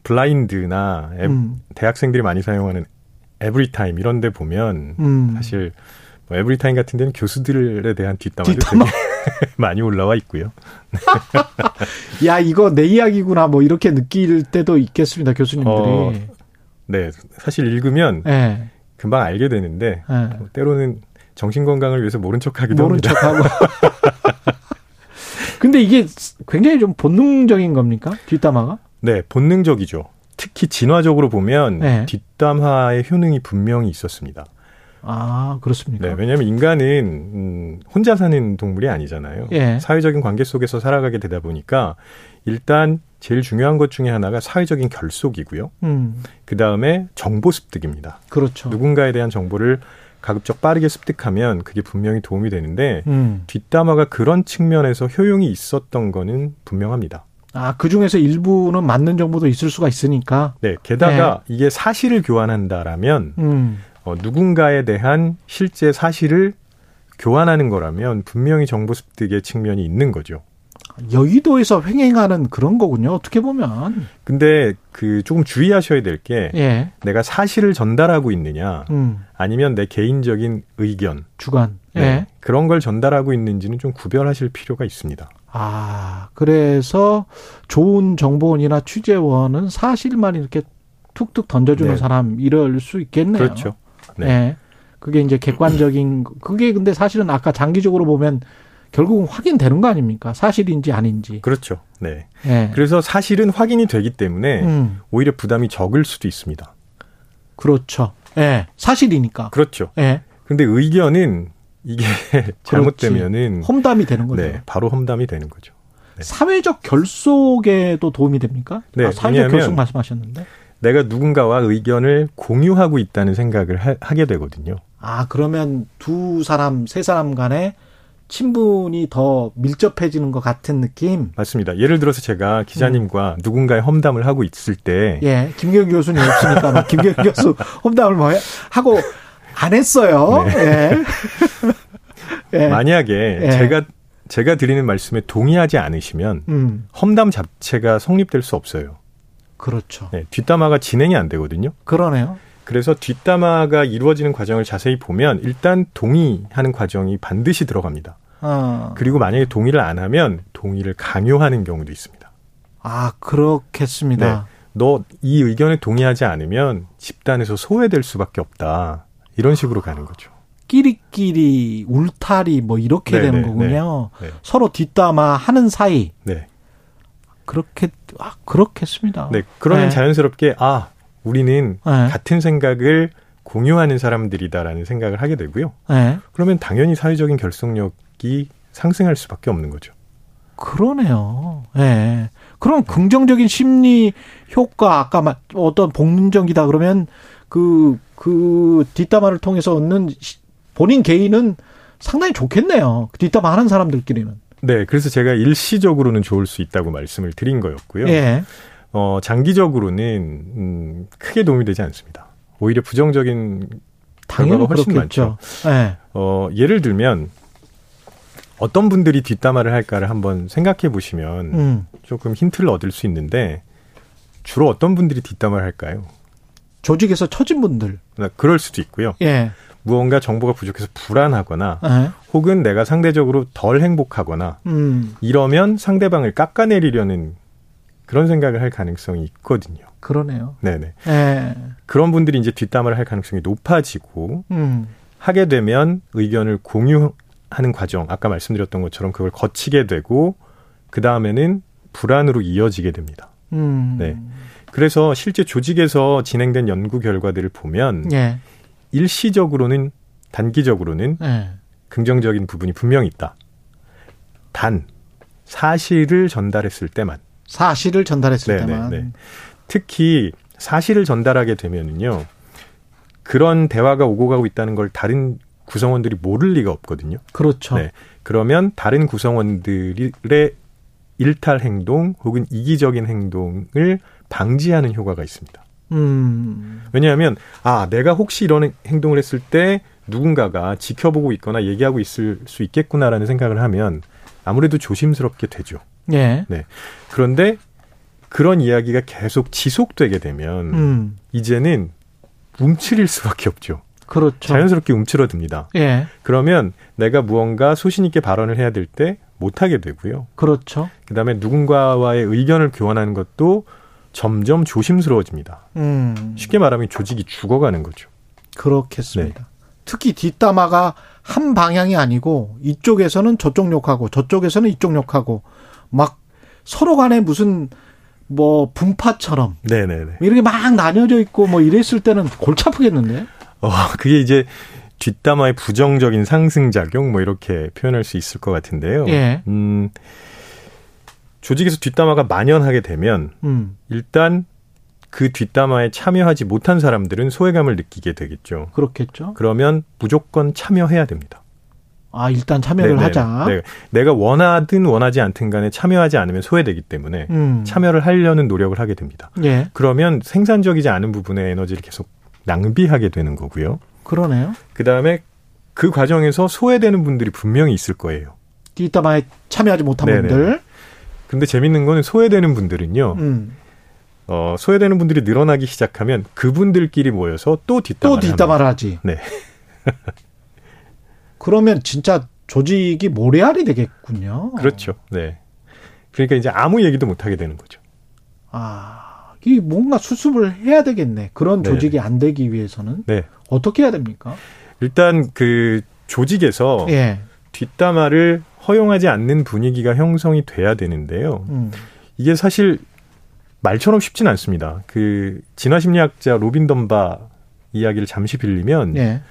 블라인드나 앱, 음. 대학생들이 많이 사용하는 에브리타임 이런 데 보면 음. 사실 뭐 에브리타임 같은 데는 교수들에 대한 뒷담화도 뒷담화. 많이 올라와 있고요. 야, 이거 내 이야기구나, 뭐, 이렇게 느낄 때도 있겠습니다, 교수님들이. 어, 네. 사실 읽으면 네. 금방 알게 되는데, 네. 뭐 때로는 정신 건강을 위해서 모른 척 하기도 모른 합니다. 척하고. 근데 이게 굉장히 좀 본능적인 겁니까? 뒷담화가? 네, 본능적이죠. 특히 진화적으로 보면 네. 뒷담화의 효능이 분명히 있었습니다. 아, 그렇습니까? 네, 왜냐하면 인간은 음, 혼자 사는 동물이 아니잖아요. 예. 사회적인 관계 속에서 살아가게 되다 보니까 일단 제일 중요한 것 중에 하나가 사회적인 결속이고요. 음. 그 다음에 정보 습득입니다. 그렇죠. 누군가에 대한 정보를 가급적 빠르게 습득하면 그게 분명히 도움이 되는데 음. 뒷담화가 그런 측면에서 효용이 있었던 거는 분명합니다. 아, 그 중에서 일부는 맞는 정보도 있을 수가 있으니까. 네, 게다가 네. 이게 사실을 교환한다라면 음. 어, 누군가에 대한 실제 사실을 교환하는 거라면 분명히 정보 습득의 측면이 있는 거죠. 여의도에서 횡행하는 그런 거군요. 어떻게 보면. 근데 그 조금 주의하셔야 될게 예. 내가 사실을 전달하고 있느냐 음. 아니면 내 개인적인 의견, 주관, 네. 예. 그런 걸 전달하고 있는지는 좀 구별하실 필요가 있습니다. 아, 그래서 좋은 정보원이나 취재원은 사실만 이렇게 툭툭 던져주는 네. 사람 이럴 수 있겠네요. 그렇죠. 네. 네. 그게 이제 객관적인 그게 근데 사실은 아까 장기적으로 보면 결국은 확인되는 거 아닙니까? 사실인지 아닌지. 그렇죠. 네. 네. 그래서 사실은 확인이 되기 때문에 음. 오히려 부담이 적을 수도 있습니다. 그렇죠. 예. 네. 사실이니까. 그렇죠. 예. 네. 근데 의견은 이게 잘못되면은 험담이 되는 거죠. 네, 바로 험담이 되는 거죠. 네. 사회적 결속에도 도움이 됩니까? 네, 아, 사회적 결속 말씀하셨는데. 내가 누군가와 의견을 공유하고 있다는 생각을 하, 게 되거든요. 아, 그러면 두 사람, 세 사람 간에 친분이 더 밀접해지는 것 같은 느낌? 맞습니다. 예를 들어서 제가 기자님과 음. 누군가의 험담을 하고 있을 때. 예, 김경 교수님 없으니까 뭐 김경 교수 험담을 뭐 하고 안 했어요. 네. 예. 예. 만약에 예. 제가 제가 드리는 말씀에 동의하지 않으시면 음. 험담 자체가 성립될 수 없어요. 그렇죠. 네, 뒷담화가 진행이 안 되거든요. 그러네요. 그래서 뒷담화가 이루어지는 과정을 자세히 보면 일단 동의하는 과정이 반드시 들어갑니다. 어. 그리고 만약에 동의를 안 하면 동의를 강요하는 경우도 있습니다. 아, 그렇겠습니다. 네. 너 이 의견에 동의하지 않으면 집단에서 소외될 수밖에 없다. 이런 식으로 가는 거죠. 끼리끼리 울타리 뭐 이렇게 네네, 되는 거군요. 네, 네. 서로 뒷담화 하는 사이. 네. 그렇게 아 그렇겠습니다. 네. 그러면 네. 자연스럽게 아 우리는 네. 같은 생각을 공유하는 사람들이다라는 생각을 하게 되고요. 네. 그러면 당연히 사회적인 결속력이 상승할 수밖에 없는 거죠. 그러네요. 예. 네. 그럼 긍정적인 심리 효과 아까 어떤 복능적이다 그러면 그 그그 뒷담화를 통해서 얻는 본인 개인은 상당히 좋겠네요. 뒷담화 하는 사람들끼리는. 네, 그래서 제가 일시적으로는 좋을 수 있다고 말씀을 드린 거였고요. 예. 어, 장기적으로는 음, 크게 도움이 되지 않습니다. 오히려 부정적인 결과가 훨씬 그렇겠죠. 많죠. 네. 어, 예를 들면 어떤 분들이 뒷담화를 할까를 한번 생각해 보시면 음. 조금 힌트를 얻을 수 있는데 주로 어떤 분들이 뒷담화를 할까요? 조직에서 처진 분들. 네, 그럴 수도 있고요. 예. 무언가 정보가 부족해서 불안하거나 에? 혹은 내가 상대적으로 덜 행복하거나 음. 이러면 상대방을 깎아내리려는 그런 생각을 할 가능성이 있거든요. 그러네요. 네네. 에. 그런 분들이 이제 뒷담화를 할 가능성이 높아지고 음. 하게 되면 의견을 공유하는 과정, 아까 말씀드렸던 것처럼 그걸 거치게 되고 그 다음에는 불안으로 이어지게 됩니다. 음. 네. 그래서 실제 조직에서 진행된 연구 결과들을 보면 예. 일시적으로는 단기적으로는 예. 긍정적인 부분이 분명히 있다. 단 사실을 전달했을 때만 사실을 전달했을 네네네. 때만 네. 특히 사실을 전달하게 되면은요 그런 대화가 오고 가고 있다는 걸 다른 구성원들이 모를 리가 없거든요. 그렇죠. 네. 그러면 다른 구성원들의 일탈 행동 혹은 이기적인 행동을 방지하는 효과가 있습니다. 음. 왜냐하면 아 내가 혹시 이런 행동을 했을 때 누군가가 지켜보고 있거나 얘기하고 있을 수 있겠구나라는 생각을 하면 아무래도 조심스럽게 되죠. 예. 네. 그런데 그런 이야기가 계속 지속되게 되면 음. 이제는 움츠릴 수밖에 없죠. 그렇죠. 자연스럽게 움츠러듭니다. 예. 그러면 내가 무언가 소신 있게 발언을 해야 될 때 못하게 되고요. 그렇죠. 그다음에 누군가와의 의견을 교환하는 것도 점점 조심스러워집니다. 음. 쉽게 말하면 조직이 죽어가는 거죠. 그렇겠습니다. 네. 특히 뒷담화가 한 방향이 아니고 이쪽에서는 저쪽 욕하고 저쪽에서는 이쪽 욕하고 막 서로 간에 무슨 뭐 분파처럼 네네네. 이렇게 막 나뉘어져 있고 뭐 이랬을 때는 골치 아프겠는데? 어, 그게 이제 뒷담화의 부정적인 상승작용 뭐 이렇게 표현할 수 있을 것 같은데요. 예. 음, 조직에서 뒷담화가 만연하게 되면 음. 일단 그 뒷담화에 참여하지 못한 사람들은 소외감을 느끼게 되겠죠. 그렇겠죠. 그러면 무조건 참여해야 됩니다. 아, 일단 참여를 네네. 네, 하자. 네. 내가 원하든 원하지 않든 간에 참여하지 않으면 소외되기 때문에 음. 참여를 하려는 노력을 하게 됩니다. 예. 그러면 생산적이지 않은 부분의 에너지를 계속 낭비하게 되는 거고요. 그러네요. 그 다음에 그 과정에서 소외되는 분들이 분명히 있을 거예요. 뒷담화에 참여하지 못한 네네. 분들. 근데 재밌는 거는 소외되는 분들은요. 음. 어, 소외되는 분들이 늘어나기 시작하면 그분들끼리 모여서 또 뒷담화를, 또 뒷담화를 하지. 네. 그러면 진짜 조직이 모래알이 되겠군요. 그렇죠. 네. 그러니까 이제 아무 얘기도 못 하게 되는 거죠. 아, 이 뭔가 수습을 해야 되겠네. 그런 네. 조직이 안 되기 위해서는 네. 어떻게 해야 됩니까? 일단 그 조직에서 예. 뒷담화를 허용하지 않는 분위기가 형성이 돼야 되는데요. 음. 이게 사실 말처럼 쉽진 않습니다. 그 진화 심리학자 로빈 덤바 이야기를 잠시 빌리면 예.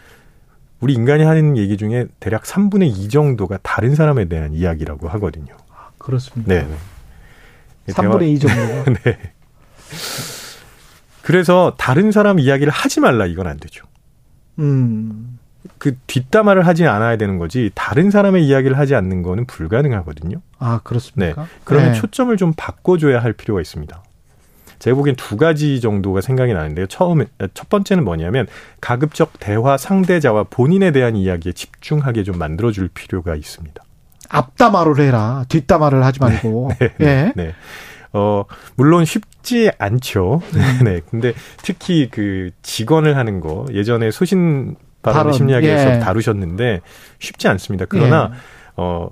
우리 인간이 하는 얘기 중에 대략 3분의 2 정도가 다른 사람에 대한 이야기라고 하거든요. 아, 그렇습니다. 네. 3분의 네. 2 정도. 네. 그래서 다른 사람 이야기를 하지 말라 이건 안 되죠. 음. 그 뒷담화를 하지 않아야 되는 거지 다른 사람의 이야기를 하지 않는 거는 불가능하거든요. 아 그렇습니까? 네. 그러면 네. 초점을 좀 바꿔줘야 할 필요가 있습니다. 제가 보기엔 두 가지 정도가 생각이 나는데요. 처음에 첫 번째는 뭐냐면 가급적 대화 상대자와 본인에 대한 이야기에 집중하게 좀 만들어줄 필요가 있습니다. 앞담화를 해라. 뒷담화를 하지 말고. 네. 네, 네. 네. 어, 물론 쉽지 않죠. 음. 네. 근데 특히 그 직원을 하는 거 예전에 소신 발언 심리학에서 예. 다루셨는데 쉽지 않습니다. 그러나 예. 어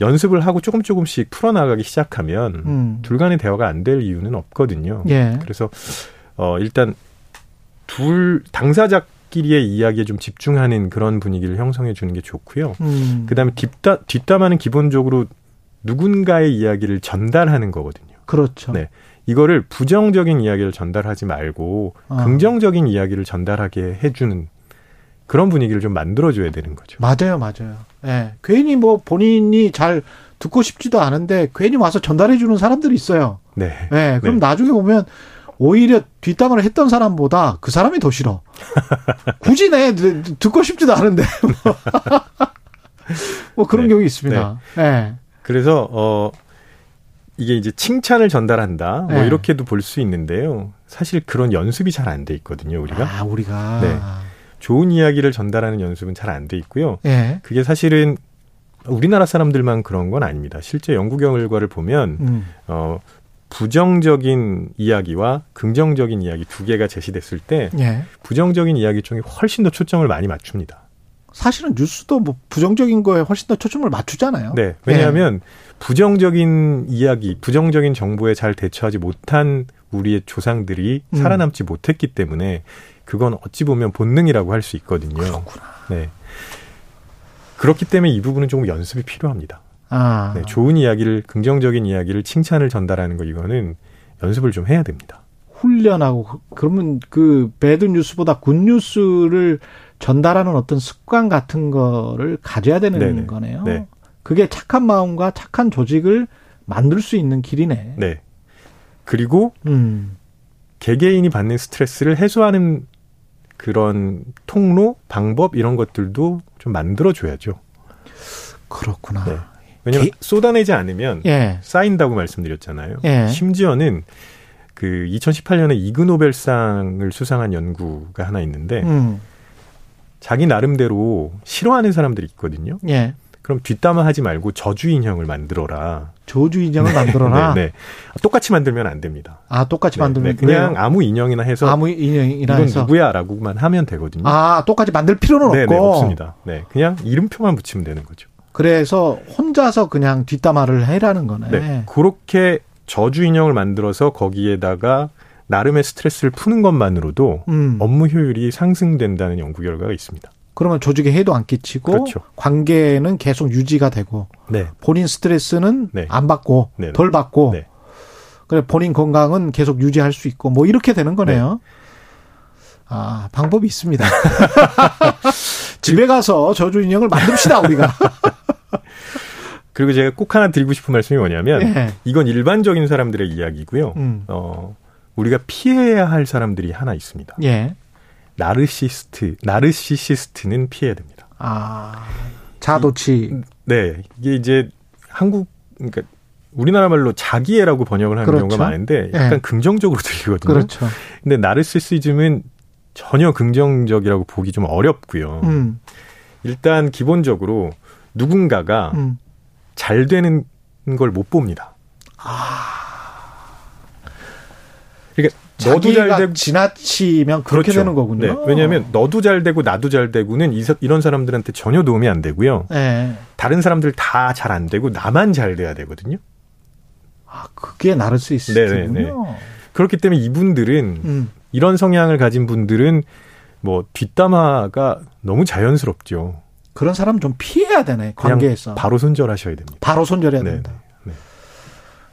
연습을 하고 조금 조금씩 풀어나가기 시작하면 음. 둘 간의 대화가 안 될 이유는 없거든요. 예. 그래서 어 일단 둘 당사자끼리의 이야기에 좀 집중하는 그런 분위기를 형성해 주는 게 좋고요. 음. 그다음에 뒷담 뒷담화는 기본적으로 누군가의 이야기를 전달하는 거거든요. 그렇죠. 네. 이거를 부정적인 이야기를 전달하지 말고 아. 긍정적인 이야기를 전달하게 해주는 그런 분위기를 좀 만들어줘야 되는 거죠. 맞아요, 맞아요. 예. 네. 괜히 뭐 본인이 잘 듣고 싶지도 않은데 괜히 와서 전달해주는 사람들이 있어요. 네. 네. 그럼 네. 나중에 보면 오히려 뒷담화를 했던 사람보다 그 사람이 더 싫어. 굳이 내 듣고 싶지도 않은데. 뭐 그런 네. 경우 있습니다. 네. 네. 그래서 어 이게 이제 칭찬을 전달한다. 뭐 네. 이렇게도 볼 수 있는데요. 사실 그런 연습이 잘 안 돼 있거든요, 우리가. 아, 우리가. 네. 좋은 이야기를 전달하는 연습은 잘 안 돼 있고요. 예. 그게 사실은 우리나라 사람들만 그런 건 아닙니다. 실제 연구 결과를 보면 음. 어 부정적인 이야기와 긍정적인 이야기 두 개가 제시됐을 때 예. 부정적인 이야기 쪽에 훨씬 더 초점을 많이 맞춥니다. 사실은 뉴스도 뭐 부정적인 거에 훨씬 더 초점을 맞추잖아요. 네. 왜냐하면 예. 부정적인 이야기, 부정적인 정보에 잘 대처하지 못한 우리의 조상들이 음. 살아남지 못했기 때문에 그건 어찌 보면 본능이라고 할 수 있거든요. 그렇구나. 네. 그렇기 때문에 이 부분은 조금 연습이 필요합니다. 아. 네, 좋은 이야기를 긍정적인 이야기를 칭찬을 전달하는 거 이거는 연습을 좀 해야 됩니다. 훈련하고 그러면 그 bad news보다 good news를 전달하는 어떤 습관 같은 거를 가져야 되는 네네. 거네요. 네. 그게 착한 마음과 착한 조직을 만들 수 있는 길이네. 네. 그리고 음. 개개인이 받는 스트레스를 해소하는 그런 통로, 방법 이런 것들도 좀 만들어 줘야죠. 그렇구나. 네. 왜냐하면 개... 쏟아내지 않으면 예. 쌓인다고 말씀드렸잖아요. 예. 심지어는 그 2018년에 이그 노벨상을 수상한 연구가 하나 있는데 음. 자기 나름대로 싫어하는 사람들이 있거든요. 예. 그럼 뒷담화 하지 말고 저주 인형을 만들어라. 저주 인형을 네, 만들어라. 네, 네, 똑같이 만들면 안 됩니다. 아, 똑같이 네, 만들면 네, 그냥 왜요? 아무 인형이나 해서 아무 인형이나 이건 해서 누구야라고만 하면 되거든요. 아, 똑같이 만들 필요는 네, 없고. 네, 없습니다. 네, 그냥 이름표만 붙이면 되는 거죠. 그래서 혼자서 그냥 뒷담화를 해라는 거네. 네, 그렇게 저주 인형을 만들어서 거기에다가 나름의 스트레스를 푸는 것만으로도 음. 업무 효율이 상승된다는 연구 결과가 있습니다. 그러면 조직에 해도 안 끼치고 그렇죠. 관계는 계속 유지가 되고 네. 본인 스트레스는 네. 안 받고 네. 덜 받고 네. 그래 본인 건강은 계속 유지할 수 있고 뭐 이렇게 되는 거네요. 네. 아 방법이 있습니다. 집에 가서 저주 인형을 만듭시다 우리가. 그리고 제가 꼭 하나 드리고 싶은 말씀이 뭐냐면 예. 이건 일반적인 사람들의 이야기고요. 음. 어 우리가 피해야 할 사람들이 하나 있습니다. 예. 나르시스트, 나르시시스트는 피해야 됩니다. 아, 자도치. 이, 네. 이게 이제 한국, 그러니까 우리나라 말로 자기애라고 번역을 하는 그렇죠. 경우가 많은데 약간 네. 긍정적으로 들리거든요. 그렇죠. 근데 나르시시즘은 전혀 긍정적이라고 보기 좀 어렵고요. 음. 일단 기본적으로 누군가가 음. 잘 되는 걸 못 봅니다. 아. 너도 잘 되고 지나치면 그렇게 그렇죠. 되는 거군요. 네. 왜냐하면 너도 잘 되고 나도 잘 되고는 이런 사람들한테 전혀 도움이 안 되고요. 네. 다른 사람들 다 잘 안 되고 나만 잘 돼야 되거든요. 아, 그게 나를 수 있을군요 네, 네, 그렇기 때문에 이분들은 음. 이런 성향을 가진 분들은 뭐 뒷담화가 너무 자연스럽죠. 그런 사람 좀 피해야 되네 관계에서. 바로 손절하셔야 됩니다. 바로 손절해야 네, 된다.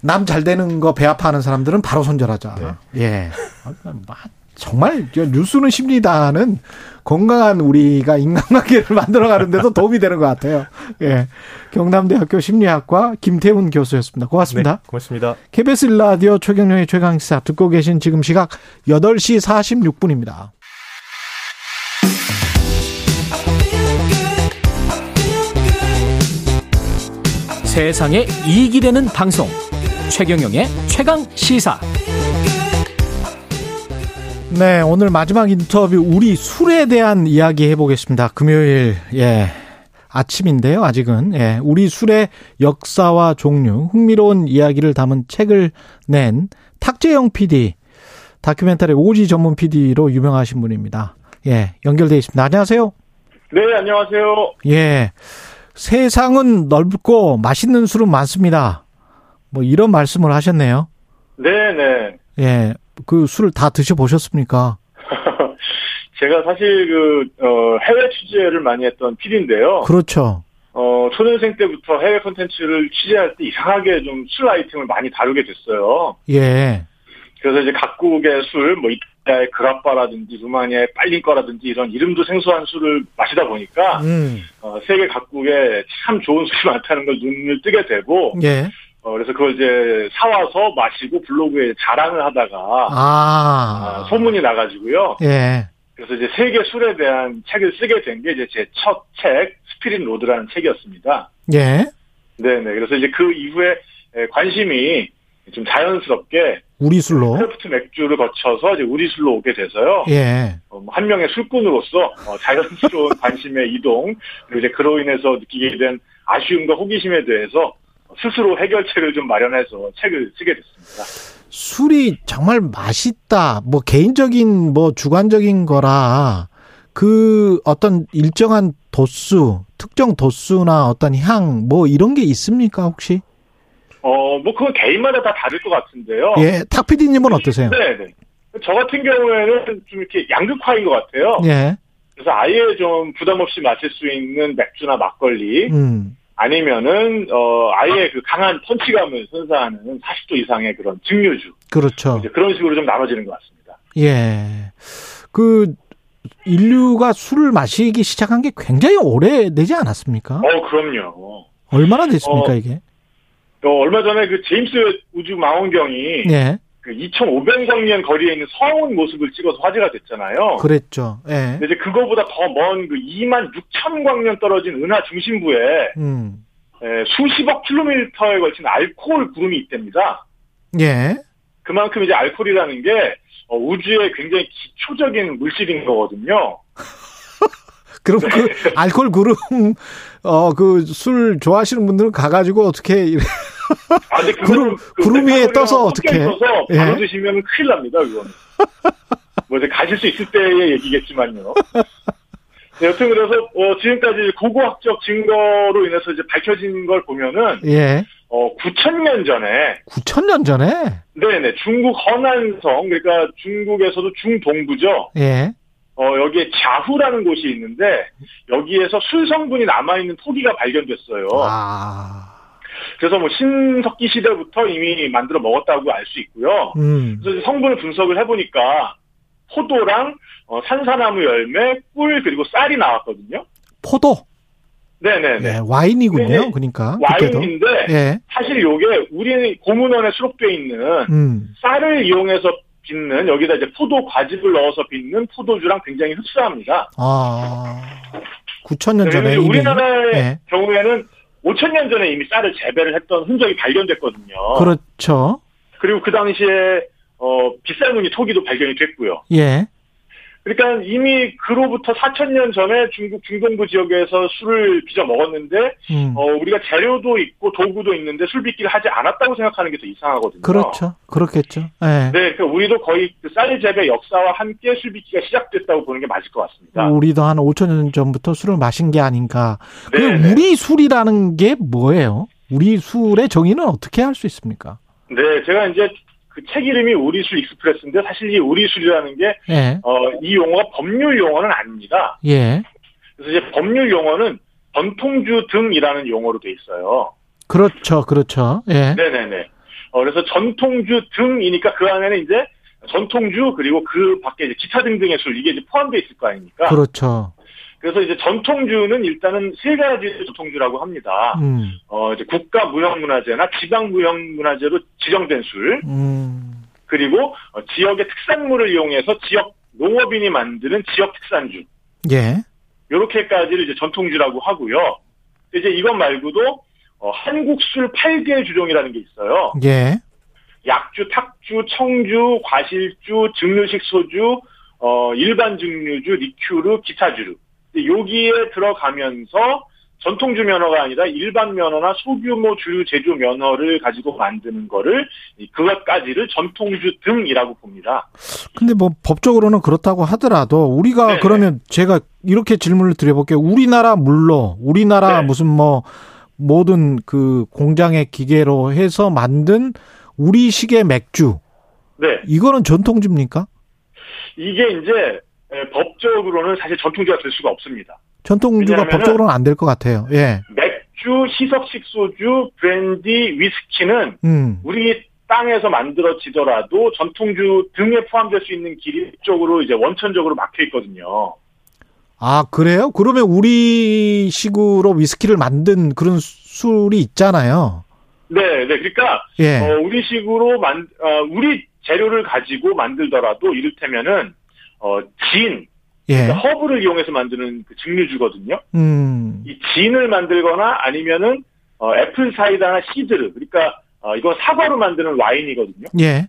남 잘 되는 거 배합하는 사람들은 바로 손절하자. 네. 예. 아, 그러니까 정말 뉴스는 쉽니다는 건강한 우리가 인간관계를 만들어가는데도 도움이 되는 것 같아요. 예. 경남대학교 심리학과 김태훈 교수였습니다. 고맙습니다. 네, 고맙습니다. KBS 라디오 최경영의 최강시사 듣고 계신 지금 시각 8시 46분입니다. 세상에 이익이 되는 방송. 최경영의 최강 시사. 네 오늘 마지막 인터뷰 우리 술에 대한 이야기 해보겠습니다. 금요일 예 아침인데요 아직은. 예 우리 술의 역사와 종류 흥미로운 이야기를 담은 책을 낸 탁재영 PD 다큐멘터리 오지 전문 PD로 유명하신 분입니다. 예 연결돼 있습니다. 안녕하세요. 네 안녕하세요. 예 세상은 넓고 맛있는 술은 많습니다. 뭐 이런 말씀을 하셨네요. 네, 네. 예. 그 술을 다 드셔 보셨습니까? 제가 사실 그 어, 해외 취재를 많이 했던 필인데요. 그렇죠. 어, 초년생 때부터 해외 콘텐츠를 취재할 때 이상하게 좀 술 아이템을 많이 다루게 됐어요. 예. 그래서 이제 각국의 술, 뭐 이탈리아의 그라빠라든지 루마니아의 빨린 거라든지 이런 이름도 생소한 술을 마시다 보니까 음. 어, 세계 각국에 참 좋은 술이 많다는 걸 눈을 뜨게 되고 예. 어, 그래서 그걸 이제 사와서 마시고 블로그에 자랑을 하다가 아. 어, 소문이 나가지고요. 예. 그래서 이제 세계 술에 대한 책을 쓰게 된 게 이제 제 첫 책 Spirit Road라는 책이었습니다. 예. 네네. 그래서 이제 그 이후에 관심이 좀 자연스럽게 우리 술로 craft 맥주를 거쳐서 이제 우리 술로 오게 돼서요. 예. 어, 한 명의 술꾼으로서 어, 자연스러운 관심의 이동 그리고 이제 그로 인해서 느끼게 된 아쉬움과 호기심에 대해서 스스로 해결책을 좀 마련해서 책을 쓰게 됐습니다. 술이 정말 맛있다. 뭐 개인적인 뭐 주관적인 거라 그 어떤 일정한 도수, 특정 도수나 어떤 향 뭐 이런 게 있습니까 혹시? 어, 뭐 그건 개인마다 다 다를 것 같은데요. 예, 탁피디님은 어떠세요? 네, 네. 저 같은 경우에는 좀 이렇게 양극화인 것 같아요. 예. 그래서 아예 좀 부담 없이 마실 수 있는 맥주나 막걸리, 음. 아니면은 어 아예 그 강한 펀치감을 선사하는 40도 이상의 그런 증류주. 그렇죠. 이제 그런 식으로 좀 나눠지는 것 같습니다. 예. 그 인류가 술을 마시기 시작한 게 굉장히 오래되지 않았습니까? 어, 그럼요. 얼마나 됐습니까, 어, 이게? 어, 얼마 전에 그 제임스 우주 망원경이 예. 그 2,500광년 거리에 있는 성운 모습을 찍어서 화제가 됐잖아요. 그랬죠. 예. 근데 이제 그거보다 더 먼 그 2만 6천 광년 떨어진 은하 중심부에 음. 에, 수십억 킬로미터에 걸친 알코올 구름이 있답니다. 예. 그만큼 이제 알코올이라는 게 어, 우주의 굉장히 기초적인 물질인 거거든요. 그럼 그 알코올 구름 어그 술 좋아하시는 분들은 가가지고 어떻게 이래. 아, 근데 구름 그 구름 위에 메탄올이랑 떠서 어떻게? 있어서 예. 바로 드시면 큰일 납니다. 그거는. 뭐 이제 가실 수 있을 때의 얘기겠지만요. 네, 여튼 그래서 어, 지금까지 고고학적 증거로 인해서 이제 밝혀진 걸 보면은 예. 어 9천년 전에 9천 년 전에. 네네 중국 허난성 그러니까 중국에서도 중동부죠. 예. 어 여기에 자후라는 곳이 있는데 여기에서 술 성분이 남아 있는 토기가 발견됐어요. 아. 그래서 뭐 신석기 시대부터 이미 만들어 먹었다고 알 수 있고요. 음. 그래서 성분을 분석을 해보니까 포도랑 어, 산사나무 열매, 꿀 그리고 쌀이 나왔거든요. 포도. 네네네. 예, 와인이군요. 네, 그러니까 그때도. 와인인데 예. 사실 요게 우리 고문원에 수록되어 있는 음. 쌀을 이용해서 빚는 여기다 이제 포도 과즙을 넣어서 빚는 포도주랑 굉장히 흡사합니다. 아. 9천 년 네, 전에 그리고 이미. 우리나라의 예. 경우에는 5천 년 전에 이미 쌀을 재배를 했던 흔적이 발견됐거든요. 그렇죠. 그리고 그 당시에 어, 빗살무늬 토기도 발견이 됐고요. 예. 그러니까 이미 그로부터 4천 년 전에 중국 중동부 지역에서 술을 빚어 먹었는데 음. 어, 우리가 재료도 있고 도구도 있는데 술 빚기를 하지 않았다고 생각하는 게 더 이상하거든요. 그렇죠. 그렇겠죠. 예. 네, 그러니까 우리도 거의 그쌀 재배 역사와 함께 술 빚기가 시작됐다고 보는 게 맞을 것 같습니다. 우리도 한 5천 년 전부터 술을 마신 게 아닌가. 그 네, 네. 우리 술이라는 게 뭐예요? 우리 술의 정의는 어떻게 할 수 있습니까? 네, 제가 이제 그 책 이름이 우리술 Express인데 사실 이 우리술이라는 게 예. 어, 이 용어가 법률 용어는 아닙니다. 예. 그래서 이제 법률 용어는 전통주 등이라는 용어로 돼 있어요. 그렇죠. 그렇죠. 예. 네네네. 어, 그래서 전통주 등이니까 그 안에는 이제 전통주 그리고 그 밖에 이제 기타 등등의 술 이게 이제 포함되어 있을 거 아닙니까? 그렇죠. 그래서 이제 전통주는 일단은 세 가지 전통주라고 합니다. 음. 어, 이제 국가 무형문화재나 지방 무형문화재로 지정된 술, 음. 그리고 어, 지역의 특산물을 이용해서 지역 농업인이 만드는 지역 특산주. 예. 요렇게까지를 이제 전통주라고 하고요. 이제 이것 말고도 어, 한국술 8개 주종이라는 게 있어요. 예. 약주, 탁주, 청주, 과실주, 증류식 소주, 어, 일반 증류주, 리큐르, 기타주류. 여기에 들어가면서 전통주 면허가 아니라 일반 면허나 소규모 주류 제조 면허를 가지고 만드는 거를 그것까지를 전통주 등이라고 봅니다. 근데 뭐 법적으로는 그렇다고 하더라도 우리가 네 그러면 제가 이렇게 질문을 드려볼게요. 우리나라 물로 우리나라 네. 무슨 뭐 모든 그 공장의 기계로 해서 만든 우리식의 맥주. 네. 이거는 전통주입니까? 이게 이제 법적으로는 사실 전통주가 될 수가 없습니다. 전통주가 법적으로는 안 될 것 같아요. 예. 맥주, 희석식 소주, 브랜디, 위스키는 음. 우리 땅에서 만들어지더라도 전통주 등에 포함될 수 있는 길이 쪽으로 이제 원천적으로 막혀 있거든요. 아, 그래요? 그러면 우리 식으로 위스키를 만든 그런 술이 있잖아요. 네, 네. 그러니까 예. 어, 우리 식으로 만 어, 우리 재료를 가지고 만들더라도 이를테면은 어, 진, 예. 그러니까 허브를 이용해서 만드는 그 증류주거든요. 음. 이 진을 만들거나 아니면은 어, 애플 사이다나 시드르 그러니까 어, 이건 사과로 만드는 와인이거든요. 예.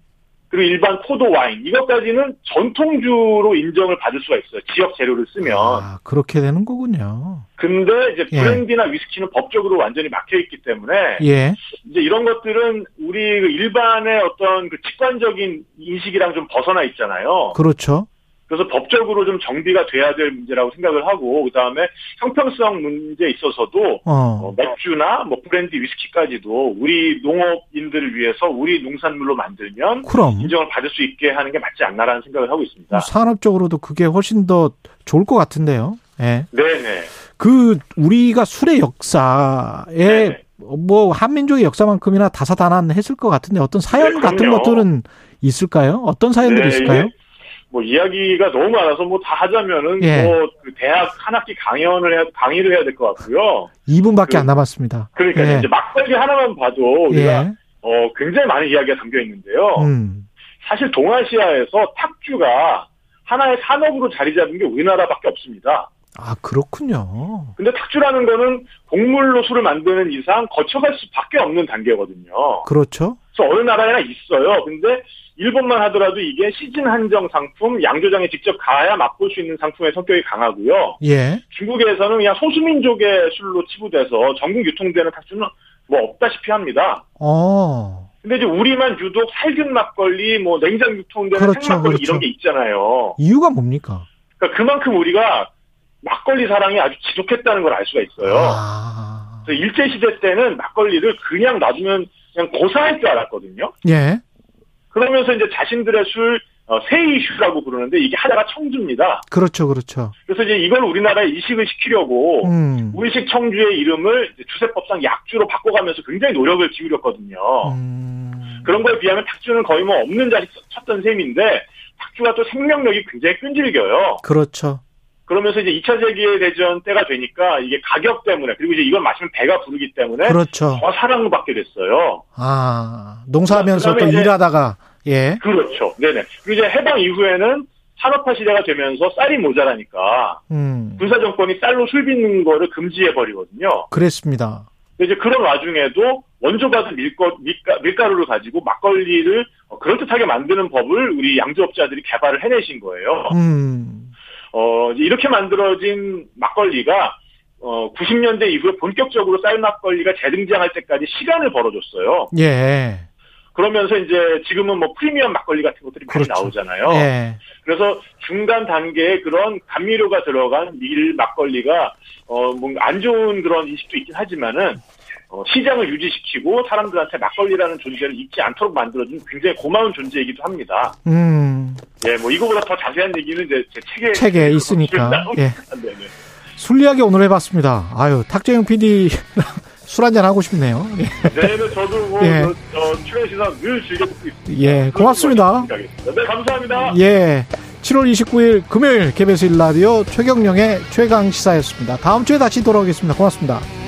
그리고 일반 포도 와인 이것까지는 전통주로 인정을 받을 수가 있어요. 지역 재료를 쓰면. 아, 그렇게 되는 거군요. 근데 이제 예. 브랜디나 예. 위스키는 법적으로 완전히 막혀 있기 때문에 예. 이제 이런 것들은 우리 그 일반의 어떤 그 직관적인 인식이랑 좀 벗어나 있잖아요. 그렇죠. 그래서 법적으로 좀 정비가 돼야 될 문제라고 생각을 하고 그다음에 형평성 문제에 있어서도 어. 어, 맥주나 뭐 브랜디 위스키까지도 우리 농업인들을 위해서 우리 농산물로 만들면 그럼. 인정을 받을 수 있게 하는 게 맞지 않나라는 생각을 하고 있습니다. 산업적으로도 그게 훨씬 더 좋을 것 같은데요. 네. 네네. 그 우리가 술의 역사에 네네. 뭐 한민족의 역사만큼이나 다사다난했을 것 같은데 어떤 사연 네, 같은 것들은 있을까요? 어떤 사연들이 네, 있을까요? 뭐 이야기가 너무 많아서 뭐 다 하자면은 예. 뭐그 대학 한 학기 강연을 해야 강의를 해야 될 것 같고요. 2분밖에 그, 안 남았습니다. 그러니까 예. 이제 막걸리 하나만 봐도 우리가 예. 어 굉장히 많은 이야기가 담겨 있는데요. 음. 사실 동아시아에서 탁주가 하나의 산업으로 자리 잡은 게 우리나라밖에 없습니다. 아, 그렇군요. 근데 탁주라는 거는 곡물로 술을 만드는 이상 거쳐갈 수밖에 없는 단계거든요. 그렇죠. 그래서 어느 나라에나 있어요. 근데 일본만 하더라도 이게 시즌 한정 상품, 양조장에 직접 가야 맛볼 수 있는 상품의 성격이 강하고요. 예. 중국에서는 그냥 소수민족의 술로 치부돼서 전국 유통되는 탁주는 뭐 없다시피 합니다. 어. 근데 이제 우리만 유독 살균 막걸리, 뭐 냉장 유통되는 그렇죠, 생막걸리 그렇죠. 이런 게 있잖아요. 이유가 뭡니까? 그러니까 그만큼 우리가 막걸리 사랑이 아주 지속했다는 걸 알 수가 있어요. 아. 일제 시대 때는 막걸리를 그냥 놔두면 그냥 고사할 줄 알았거든요. 예. 그러면서 이제 자신들의 술 어, 세이슈라고 부르는데 이게 하나가 청주입니다. 그렇죠, 그렇죠. 그래서 이제 이걸 우리나라에 이식을 시키려고 음. 우리식 청주의 이름을 주세법상 약주로 바꿔가면서 굉장히 노력을 기울였거든요. 음. 그런 거에 비하면 탁주는 거의 뭐 없는 자리 쳤던 셈인데 탁주가 또 생명력이 굉장히 끈질겨요. 그렇죠. 그러면서 이제 2차 세계 대전 때가 되니까 이게 가격 때문에 그리고 이제 이걸 마시면 배가 부르기 때문에 그렇죠. 더 사랑을 받게 됐어요. 아 농사하면서 또 일하다가 예 그렇죠. 네네. 그리고 이제 해방 이후에는 산업화 시대가 되면서 쌀이 모자라니까 음. 군사 정권이 쌀로 술 빚는 거를 금지해 버리거든요. 그랬습니다. 이제 그런 와중에도 원조가 밀가, 밀가, 밀가루를 가지고 막걸리를 그럴듯하게 만드는 법을 우리 양조업자들이 개발을 해내신 거예요. 음. 어, 이렇게 만들어진 막걸리가 어, 90년대 이후에 본격적으로 쌀 막걸리가 재등장할 때까지 시간을 벌어줬어요. 예. 그러면서 이제 지금은 뭐 프리미엄 막걸리 같은 것들이 많이 그렇죠. 나오잖아요. 예. 그래서 중간 단계에 그런 감미료가 들어간 밀 막걸리가 어 뭐 안 좋은 그런 인식도 있긴 하지만은 어, 시장을 유지시키고 사람들한테 막걸리라는 존재를 잊지 않도록 만들어준 굉장히 고마운 존재이기도 합니다. 음. 예, 뭐 이거보다 더 자세한 얘기는 이제 제 책에 책에 있으니까. 예. 네 네. 술 이야기 오늘 해봤습니다. 아유 탁재영 PD 술 한잔 하고 싶네요. 예. 네, 네, 저도 뭐 예. 저, 출연 시간 늘 즐겨 듣고 있습니다. 예, 고맙습니다. 네, 감사합니다. 예. 7월 29일 금요일 KBS 1라디오 최경령의 최강 시사였습니다. 다음 주에 다시 돌아오겠습니다. 고맙습니다.